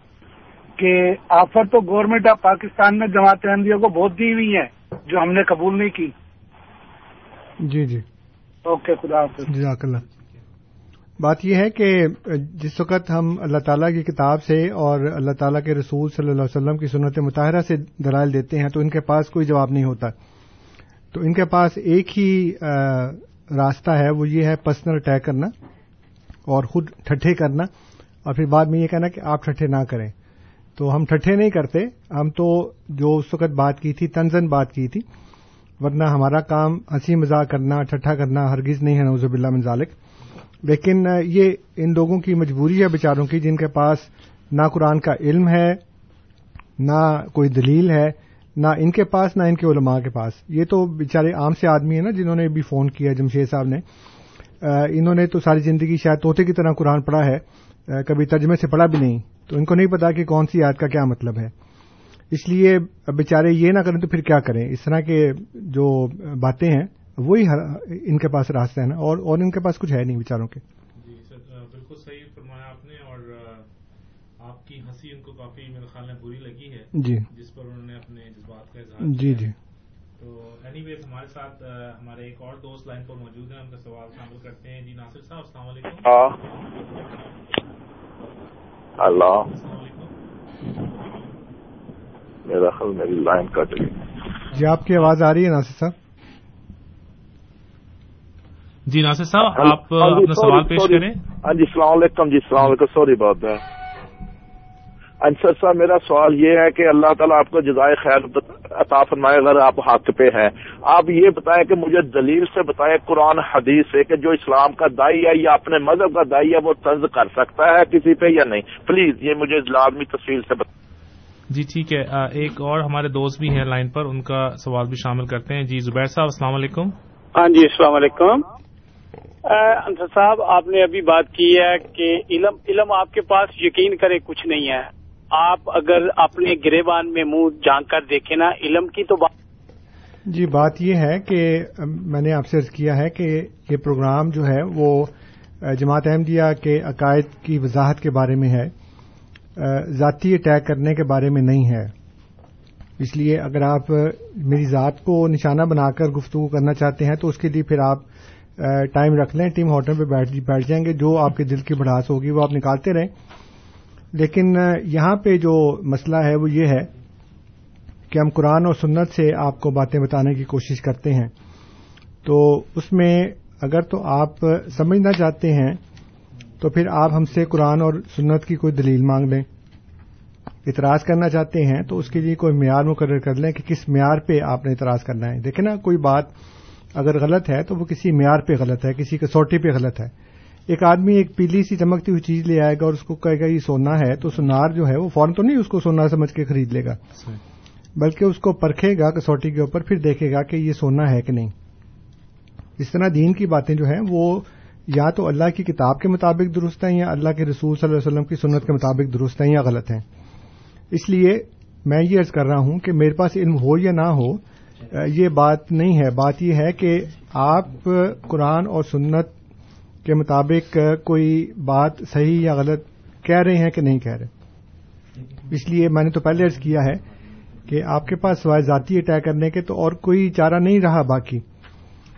کہ آفر تو گورنمنٹ آف پاکستان نے جماعت احمدیہ کو بہت دی ہوئی ہے جو ہم نے قبول نہیں کی۔ جی جی۔ اوکے خدا حافظ۔ جزاک اللہ۔ بات یہ ہے کہ جس وقت ہم اللہ تعالیٰ کی کتاب سے اور اللہ تعالیٰ کے رسول صلی اللہ علیہ وسلم کی سنت مطالعہ سے دلائل دیتے ہیں تو ان کے پاس کوئی جواب نہیں ہوتا۔ تو ان کے پاس ایک ہی راستہ ہے، وہ یہ ہے پرسنل اٹیک کرنا اور خود ٹھٹھے کرنا اور پھر بعد میں یہ کہنا کہ آپ ٹھٹھے نہ کریں۔ تو ہم ٹھٹھے نہیں کرتے، ہم تو جو اس وقت بات کی تھی، تنزن بات کی تھی، ورنہ ہمارا کام ہنسی مزاق کرنا، ٹھٹھا کرنا ہرگز نہیں ہے نوزب اللہ منظالک لیکن یہ ان لوگوں کی مجبوری ہے، بیچاروں کی، جن کے پاس نہ قرآن کا علم ہے، نہ کوئی دلیل ہے نہ ان کے پاس، نہ ان کے علماء کے پاس۔ یہ تو بیچارے عام سے آدمی ہیں نا جنہوں نے بھی فون کیا، جمشید صاحب نے۔ انہوں نے تو ساری زندگی شاید طوطے کی طرح قرآن پڑھا ہے۔ کبھی ترجمے سے پڑھا بھی نہیں۔ تو ان کو نہیں پتا کہ کون سی یاد کا کیا مطلب ہے۔ اس لیے بیچارے یہ نہ کریں تو پھر کیا کریں؟ اس طرح کے جو باتیں ہیں، وہی ان کے پاس راستہ ہے نا۔ اور اور ان کے پاس کچھ ہے نہیں بیچاروں کے جی سر بالکل صحیح فرمایا آپ نے اور آپ کی ہنسی ان کو کافی میرے خیال میں بری لگی ہے جی۔ جس پر انہوں نے اپنے جذبات کا اظہار جی جی۔ تو اینی ویز ہمارے ساتھ ہمارے ایک اور دوست لائن پر موجود ہیں ان کا سوال شامل کرتے ہیں۔ جی ناصر صاحب السلام علیکم۔ اللہ۔ السلام علیکم۔ میرا خیال میری لائن کٹ گئی۔ جی آپ کی آواز آ رہی ہے ناصر صاحب؟ جی ناصر صاحب آپ اپنا سوال پیش کریں۔ ہاں جی السلام علیکم جی السلام علیکم سوری بات ہے۔ انصر صاحب میرا سوال یہ ہے کہ اللہ تعالیٰ آپ کو جزائے خیر عطا فرمائے اگر آپ حق پہ ہیں۔ آپ یہ بتائیں کہ مجھے دلیل سے بتائیں قرآن حدیث سے کہ جو اسلام کا دائی ہے یا اپنے مذہب کا دائی ہے وہ طنز کر سکتا ہے کسی پہ یا نہیں؟ پلیز یہ مجھے لازمی تفصیل سے بتائیں جی ٹھیک ہے۔ ایک اور ہمارے دوست بھی ہیں لائن پر ان کا سوال بھی شامل کرتے ہیں۔ جی زبیر صاحب السلام علیکم۔ ہاں جی السلام علیکم۔ انصر صاحب آپ نے ابھی بات کی ہے کہ علم علم آپ کے پاس یقین کرے کچھ نہیں ہے۔ آپ اگر اپنے گریبان میں منہ جھانک کر دیکھیں نا، علم کی تو بات جی بات یہ ہے کہ میں نے آپ سے کیا ہے کہ یہ پروگرام جو ہے وہ جماعت احمدیہ کے عقائد کی وضاحت کے بارے میں ہے، ذاتی اٹیک کرنے کے بارے میں نہیں ہے۔ اس لیے اگر آپ میری ذات کو نشانہ بنا کر گفتگو کرنا چاہتے ہیں تو اس کے لیے پھر آپ، ٹائم رکھ لیں، ٹیم ہوٹل پہ بیٹھ جائیں گے۔ جو آپ کے دل کی بڑھاس ہوگی وہ آپ نکالتے رہیں۔ لیکن یہاں پہ جو مسئلہ ہے وہ یہ ہے کہ ہم قرآن اور سنت سے آپ کو باتیں بتانے کی کوشش کرتے ہیں۔ تو اس میں اگر تو آپ سمجھنا چاہتے ہیں، تو پھر آپ ہم سے قرآن اور سنت کی کوئی دلیل مانگ لیں۔ اعتراض کرنا چاہتے ہیں تو اس کے لیے کوئی معیار مقرر کر لیں کہ کس معیار پہ آپ نے اعتراض کرنا ہے۔ دیکھیں نا، کوئی بات اگر غلط ہے تو وہ کسی معیار پہ غلط ہے، کسی کسوٹی پہ غلط ہے۔ ایک آدمی ایک پیلی سی چمکتی ہوئی چیز لے آئے گا اور اس کو کہے گا یہ سونا ہے تو سونار جو ہے وہ فوراً تو نہیں اس کو سونا سمجھ کے خرید لے گا۔ بلکہ اس کو پرکھے گا کسوٹی کے اوپر پھر دیکھے گا کہ یہ سونا ہے کہ نہیں۔ اس طرح دین کی باتیں جو ہیں وہ یا تو اللہ کی کتاب کے مطابق درست ہیں یا اللہ کے رسول صلی اللہ علیہ وسلم کی سنت کے مطابق درست ہیں یا غلط ہیں۔ اس لیے میں یہ عرض کر رہا ہوں کہ میرے پاس علم ہو یا نہ ہو یہ بات نہیں ہے۔ بات یہ ہے کہ آپ قرآن اور سنت کے مطابق کوئی بات صحیح یا غلط کہہ رہے ہیں کہ نہیں کہہ رہے؟ اس لیے میں نے تو پہلے عرض کیا ہے کہ آپ کے پاس سوائے ذاتی اٹیک کرنے کے تو اور کوئی چارہ نہیں رہا باقی۔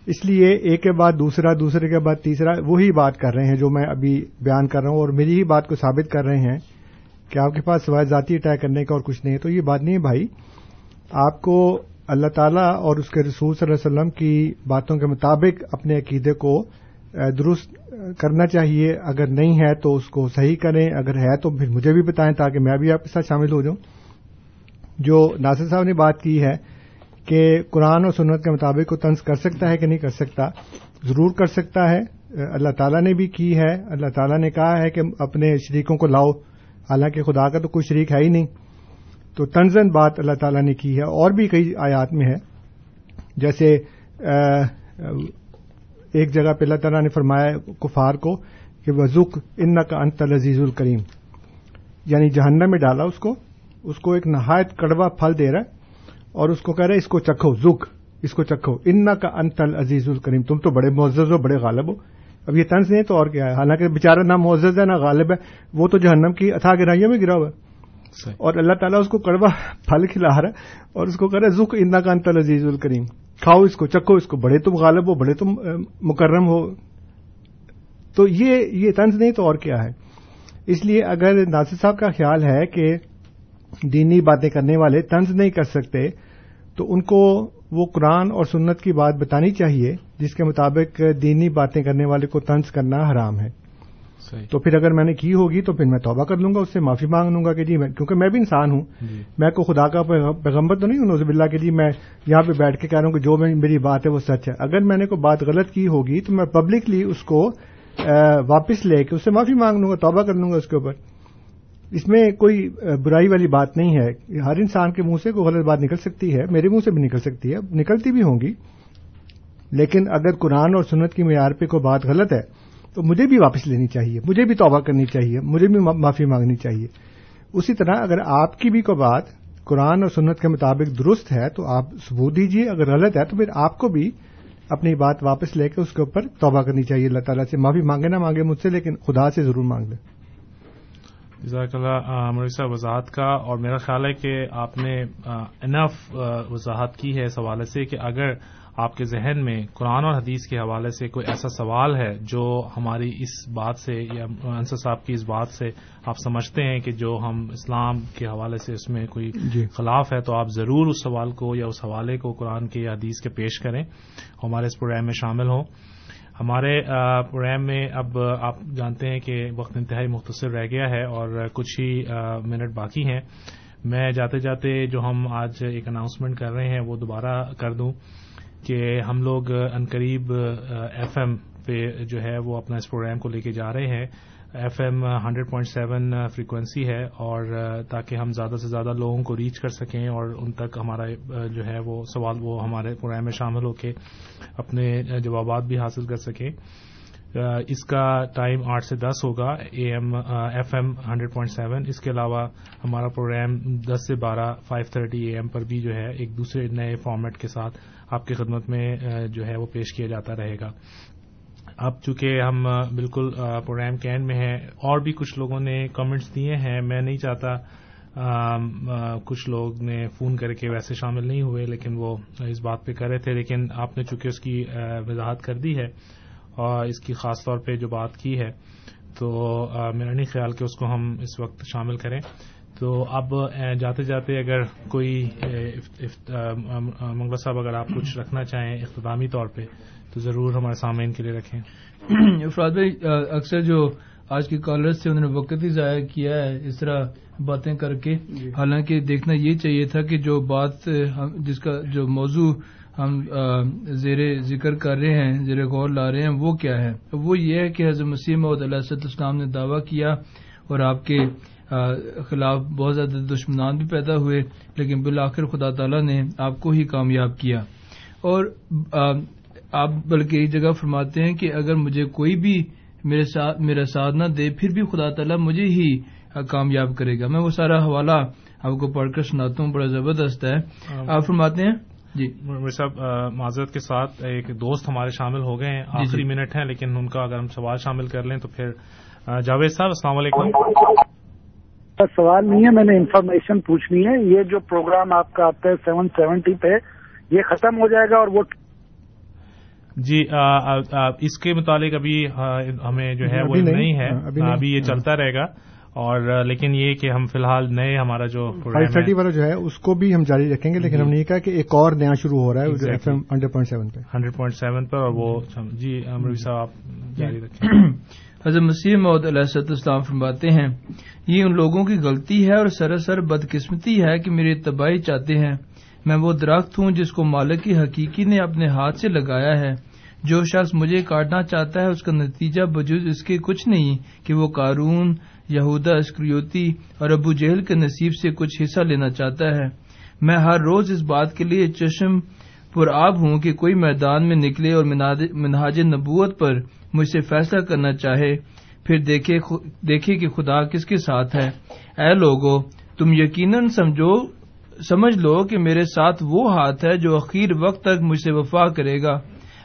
اس لیے ایک کے بعد دوسرا، دوسرے کے بعد تیسرا، وہی بات کر رہے ہیں جو میں ابھی بیان کر رہا ہوں اور میری ہی بات کو ثابت کر رہے ہیں کہ آپ کے پاس سوائے ذاتی اٹیک کرنے کا اور کچھ نہیں ہے۔ تو یہ بات نہیں ہے بھائی، آپ کو اللہ تعالیٰ اور اس کے رسول صلی اللہ علیہ وسلم کی باتوں کے مطابق اپنے عقیدے کو درست کرنا چاہیے۔ اگر نہیں ہے تو اس کو صحیح کریں۔ اگر ہے تو پھر مجھے بھی بتائیں تاکہ میں بھی آپ کے ساتھ شامل ہو جاؤں۔ جو ناصر صاحب نے بات کی ہے کہ قرآن اور سنت کے مطابق وہ طنز کر سکتا ہے کہ نہیں کر سکتا، ضرور کر سکتا ہے۔ اللہ تعالیٰ نے بھی کی ہے۔ اللہ تعالیٰ نے کہا ہے کہ اپنے شریکوں کو لاؤ۔ حالانکہ خدا کا تو کوئی شریک ہے ہی نہیں۔ تو تنزن بات اللہ تعالیٰ نے کی ہے۔ اور بھی کئی آیات میں ہے۔ جیسے ایک جگہ پہ اللہ تعالیٰ نے فرمایا کفار کو کہ وزک ان کا انت عزیز الکریم یعنی جہنم میں ڈالا اس کو اس کو ایک نہایت کڑوا پھل دے رہا ہے اور اس کو کہہ رہے اس کو چکھو زک اس کو چکھو۔ ان کا انت عزیز الکریم تم تو بڑے معزز ہو بڑے غالب ہو۔ اب یہ طنز نہیں تو اور کیا ہے؟ حالانکہ بےچارا نہ معزز ہے نہ غالب ہے وہ تو جہنم کی اتھا گرائیوں میں گرا ہوا ہے۔ اور اللہ تعالیٰ اس کو کڑوا پھل کھلا رہا ہے اور اس کو کہہ رہا ہے زک ان کا انت عزیز الکریم کھاؤ اس کو، چکھو اس کو، بڑے تم غالب ہو، بڑے تم مکرم ہو۔ تو یہ یہ طنز نہیں تو اور کیا ہے؟ اس لیے اگر ناصر صاحب کا خیال ہے کہ دینی باتیں کرنے والے طنز نہیں کر سکتے، تو ان کو وہ قرآن اور سنت کی بات بتانی چاہیے، جس کے مطابق دینی باتیں کرنے والے کو طنز کرنا حرام ہے۔ تو پھر اگر میں نے کی ہوگی تو پھر میں توبہ کر لوں گا اس سے معافی مانگ لوں گا کہ جی کیونکہ میں بھی انسان ہوں۔ جی۔ میں کو خدا کا پیغمبر تو نہیں ہوں نوزب اللہ کہ جی میں یہاں پہ بیٹھ کے کہہ رہا ہوں کہ جو میری بات ہے وہ سچ ہے۔ اگر میں نے کوئی بات غلط کی ہوگی تو میں پبلکلی اس کو واپس لے کے اس سے معافی مانگ لوں گا توبہ کر لوں گا اس کے اوپر۔ اس میں کوئی برائی والی بات نہیں ہے۔ ہر انسان کے منہ سے کوئی غلط بات نکل سکتی ہے میرے منہ سے بھی نکل سکتی ہے نکلتی بھی ہوں گی۔ لیکن اگر قرآن اور سنت کی معیار پہ کوئی بات غلط ہے تو مجھے بھی واپس لینی چاہیے، مجھے بھی توبہ کرنی چاہیے، مجھے بھی معافی مانگنی چاہیے۔ اسی طرح اگر آپ کی بھی کوئی بات قرآن اور سنت کے مطابق درست ہے تو آپ ثبوت دیجیے اگر غلط ہے تو پھر آپ کو بھی اپنی بات واپس لے کے اس کے اوپر توبہ کرنی چاہیے۔ اللہ تعالیٰ سے معافی مانگے نہ مانگے مجھ سے، لیکن خدا سے ضرور مانگ لیں جزاک اللہ مرسا وضاحت کا اور میرا خیال ہے کہ آپ نے انف وضاحت کی ہے اس حوالے سے کہ اگر آپ کے ذہن میں قرآن اور حدیث کے حوالے سے کوئی ایسا سوال ہے جو ہماری اس بات سے یا انصر صاحب کی اس بات سے آپ سمجھتے ہیں کہ جو ہم اسلام کے حوالے سے اس میں کوئی جی۔ خلاف ہے تو آپ ضرور اس سوال کو یا اس حوالے کو قرآن کے یا حدیث کے پیش کریں۔ ہمارے اس پروگرام میں شامل ہوں۔ ہمارے پروگرام میں اب آپ جانتے ہیں کہ وقت انتہائی مختصر رہ گیا ہے اور کچھ ہی منٹ باقی ہیں۔ میں جاتے جاتے جو ہم آج ایک اناؤنسمنٹ کر رہے ہیں وہ دوبارہ کر دوں کہ ہم لوگ عنقریب ایف ایم پہ جو ہے وہ اپنا اس پروگرام کو لے کے جا رہے ہیں۔ F M hundred point seven frequency ہے اور uh, تاکہ ہم زیادہ سے زیادہ لوگوں کو ریچ کر سکیں اور ان تک ہمارا uh, جو ہے وہ سوال وہ ہمارے پروگرام میں شامل ہو کے اپنے uh, جوابات بھی حاصل کر سکیں۔ اس کا ٹائم آٹھ سے دس ہوگا A M F M hundred point seven اس کے علاوہ ہمارا پروگرام دس سے بارہ فائیو تھرٹی اے ایم پر بھی جو ہے ایک دوسرے نئے فارمیٹ کے ساتھ آپ کی خدمت میں جو ہے وہ پیش کیا جاتا رہے گا۔ اب چونکہ ہم بالکل پروگرام کے اینڈ میں ہیں، اور بھی کچھ لوگوں نے کمنٹس دیے ہیں، میں نہیں چاہتا کچھ لوگ نے فون کر کے ویسے شامل نہیں ہوئے، لیکن وہ اس بات پہ کر رہے تھے، لیکن آپ نے چونکہ اس کی وضاحت کر دی ہے، اور اس کی خاص طور پہ جو بات کی ہے، تو میرا نہیں خیال کہ اس کو ہم اس وقت شامل کریں۔ تو اب جاتے جاتے اگر کوئی منگل صاحب اگر آپ کچھ رکھنا چاہیں اختتامی طور پہ تو ضرور ہمارے سامعین کے لیے رکھیں۔ افراد بھائی اکثر جو آج کے کالرز تھے انہوں نے وقت ہی ضائع کیا ہے اس طرح باتیں کر کے۔ جی۔ حالانکہ دیکھنا یہ چاہیے تھا کہ جو بات جس کا جو موضوع ہم زیر ذکر کر رہے ہیں زیر غور لا رہے ہیں وہ کیا ہے؟ وہ یہ ہے کہ حضرت مسیم محمد علیہ اسلام نے دعویٰ کیا اور آپ کے خلاف بہت زیادہ دشمنان بھی پیدا ہوئے لیکن بالآخر خدا تعالیٰ نے آپ کو ہی کامیاب کیا۔ اور آپ بلکہ ایک جگہ فرماتے ہیں کہ اگر مجھے کوئی بھی میرے ساتھ میرا ساتھ نہ دے پھر بھی خدا تعالیٰ مجھے ہی کامیاب کرے گا۔ میں وہ سارا حوالہ آپ کو پڑھ کر سناتا ہوں بڑا زبردست ہے۔ آپ فرماتے ہیں؟ جی۔ صاحب معذرت کے ساتھ ایک دوست ہمارے شامل ہو گئے ہیں۔ جی، جی۔ آخری منٹ ہیں لیکن ان کا اگر ہم سوال شامل کر لیں تو پھر جاوید صاحب السلام علیکم۔ سوال نہیں ہے میں نے انفارمیشن پوچھنی ہے۔ یہ جو پروگرام آپ کا آتا ہے سیون سیونٹی پہ یہ ختم ہو جائے گا اور وہ جی اس کے متعلق ابھی ہمیں جو ہے وہ نہیں ہے۔ ابھی یہ چلتا رہے گا۔ اور لیکن یہ کہ ہم فی الحال نئے ہمارا جو فائیو تھرٹی ہے والا جو ہے اس کو بھی ہم جاری رکھیں گے لیکن جی۔ ہم نے یہ کہا کہ ایک اور نیا شروع ہو رہا ہے Exactly. F M hundred point seven پہ۔ ہنڈریڈ پوائنٹ سیون پر اور وہ جی امروی صاحب آپ جاری رکھیں۔ حضرت مسیح محدود علیہ صد اسلام فرماتے ہیں یہ ان لوگوں کی غلطی ہے اور سراسر بدقسمتی ہے کہ میری تباہی چاہتے ہیں۔ میں وہ درخت ہوں جس کو مالک کی حقیقی نے اپنے ہاتھ سے لگایا ہے۔ جو شخص مجھے کاٹنا چاہتا ہے، اس کا نتیجہ بجز اس کے کچھ نہیں کہ وہ قارون، یہودا، اسکریوتی اور ابو جہل کے نصیب سے کچھ حصہ لینا چاہتا ہے۔ میں ہر روز اس بات کے لیے چشم پر آب ہوں کہ کوئی میدان میں نکلے اور منہاج نبوت پر مجھ سے فیصلہ کرنا چاہے۔ پھر دیکھے دیکھے کہ خدا کس کے ساتھ ہے۔ اے لوگو، تم یقیناً سمجھو سمجھ لو کہ میرے ساتھ وہ ہاتھ ہے جو اخیر وقت تک مجھ سے وفا کرے گا۔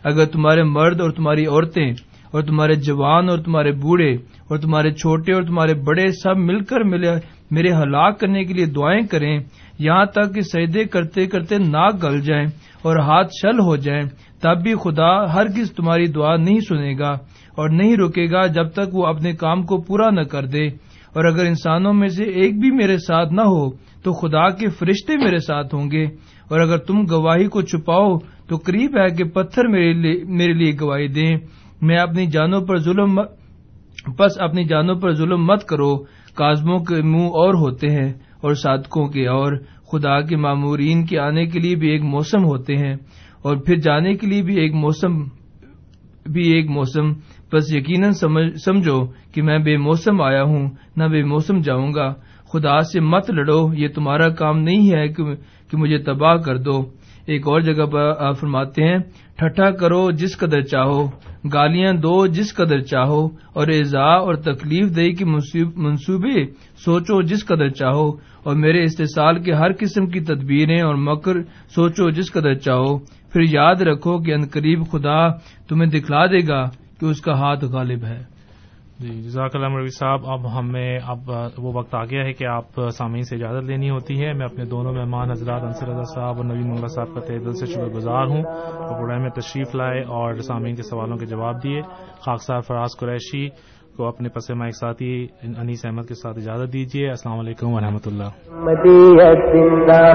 اگر تمہارے مرد اور تمہاری عورتیں اور تمہارے جوان اور تمہارے بوڑھے اور تمہارے چھوٹے اور تمہارے بڑے سب مل کر ملے، میرے ہلاک کرنے کے لیے دعائیں کریں، یہاں تک کہ سجدے کرتے کرتے ناک گل جائیں اور ہاتھ شل ہو جائیں، تب بھی خدا ہرگز تمہاری دعا نہیں سنے گا اور نہیں رکے گا جب تک وہ اپنے کام کو پورا نہ کر دے۔ اور اگر انسانوں میں سے ایک بھی میرے ساتھ نہ ہو تو خدا کے فرشتے میرے ساتھ ہوں گے۔ اور اگر تم گواہی کو چھپاؤ، تو قریب ہے کہ پتھر میرے لیے میرے لیے گواہی دیں۔ میں اپنی جانوں پر ظلم بس اپنی جانوں پر ظلم مت کرو۔ کازموں کے منہ اور ہوتے ہیں اور صادقوں کے اور۔ خدا کے معمورین کے آنے کے لیے بھی ایک موسم ہوتے ہیں۔ اور پھر جانے کے لیے بھی ایک موسم، بھی ایک موسم۔ بس یقیناً سمجھ- سمجھو کہ میں بے موسم آیا ہوں، نہ بے موسم جاؤں گا۔ خدا سے مت لڑو، یہ تمہارا کام نہیں ہے کہ مجھے تباہ کر دو۔ ایک اور جگہ پر فرماتے ہیں، ٹھٹھا کرو جس قدر چاہو، گالیاں دو جس قدر چاہو، اور اعزا اور تکلیف دہی کی منصوبے سوچو جس قدر چاہو۔ اور میرے استحصال کے ہر قسم کی تدبیریں اور مکر سوچو جس قدر چاہو۔ پھر یاد رکھو کہ انقریب خدا تمہیں دکھلا دے گا کہ اس کا ہاتھ غالب ہے۔ جی جزاک اللہ مروی صاحب، اب ہمیں، اب وہ وقت آ گیا ہے کہ آپ سامعین سے اجازت لینی ہوتی ہے۔ میں اپنے دونوں مہمان، حضرات انصر رضا صاحب اور نوین منگلا صاحب کا تہ دل سے شکر گزار ہوں اور پروگرام میں تشریف لائے اور سامعین کے سوالوں کے جواب دیے۔ خاکسار فراز قریشی کو اپنے پس ایک ساتھی انیس احمد کے ساتھ اجازت دیجیے۔ السلام علیکم ورحمۃ اللہ۔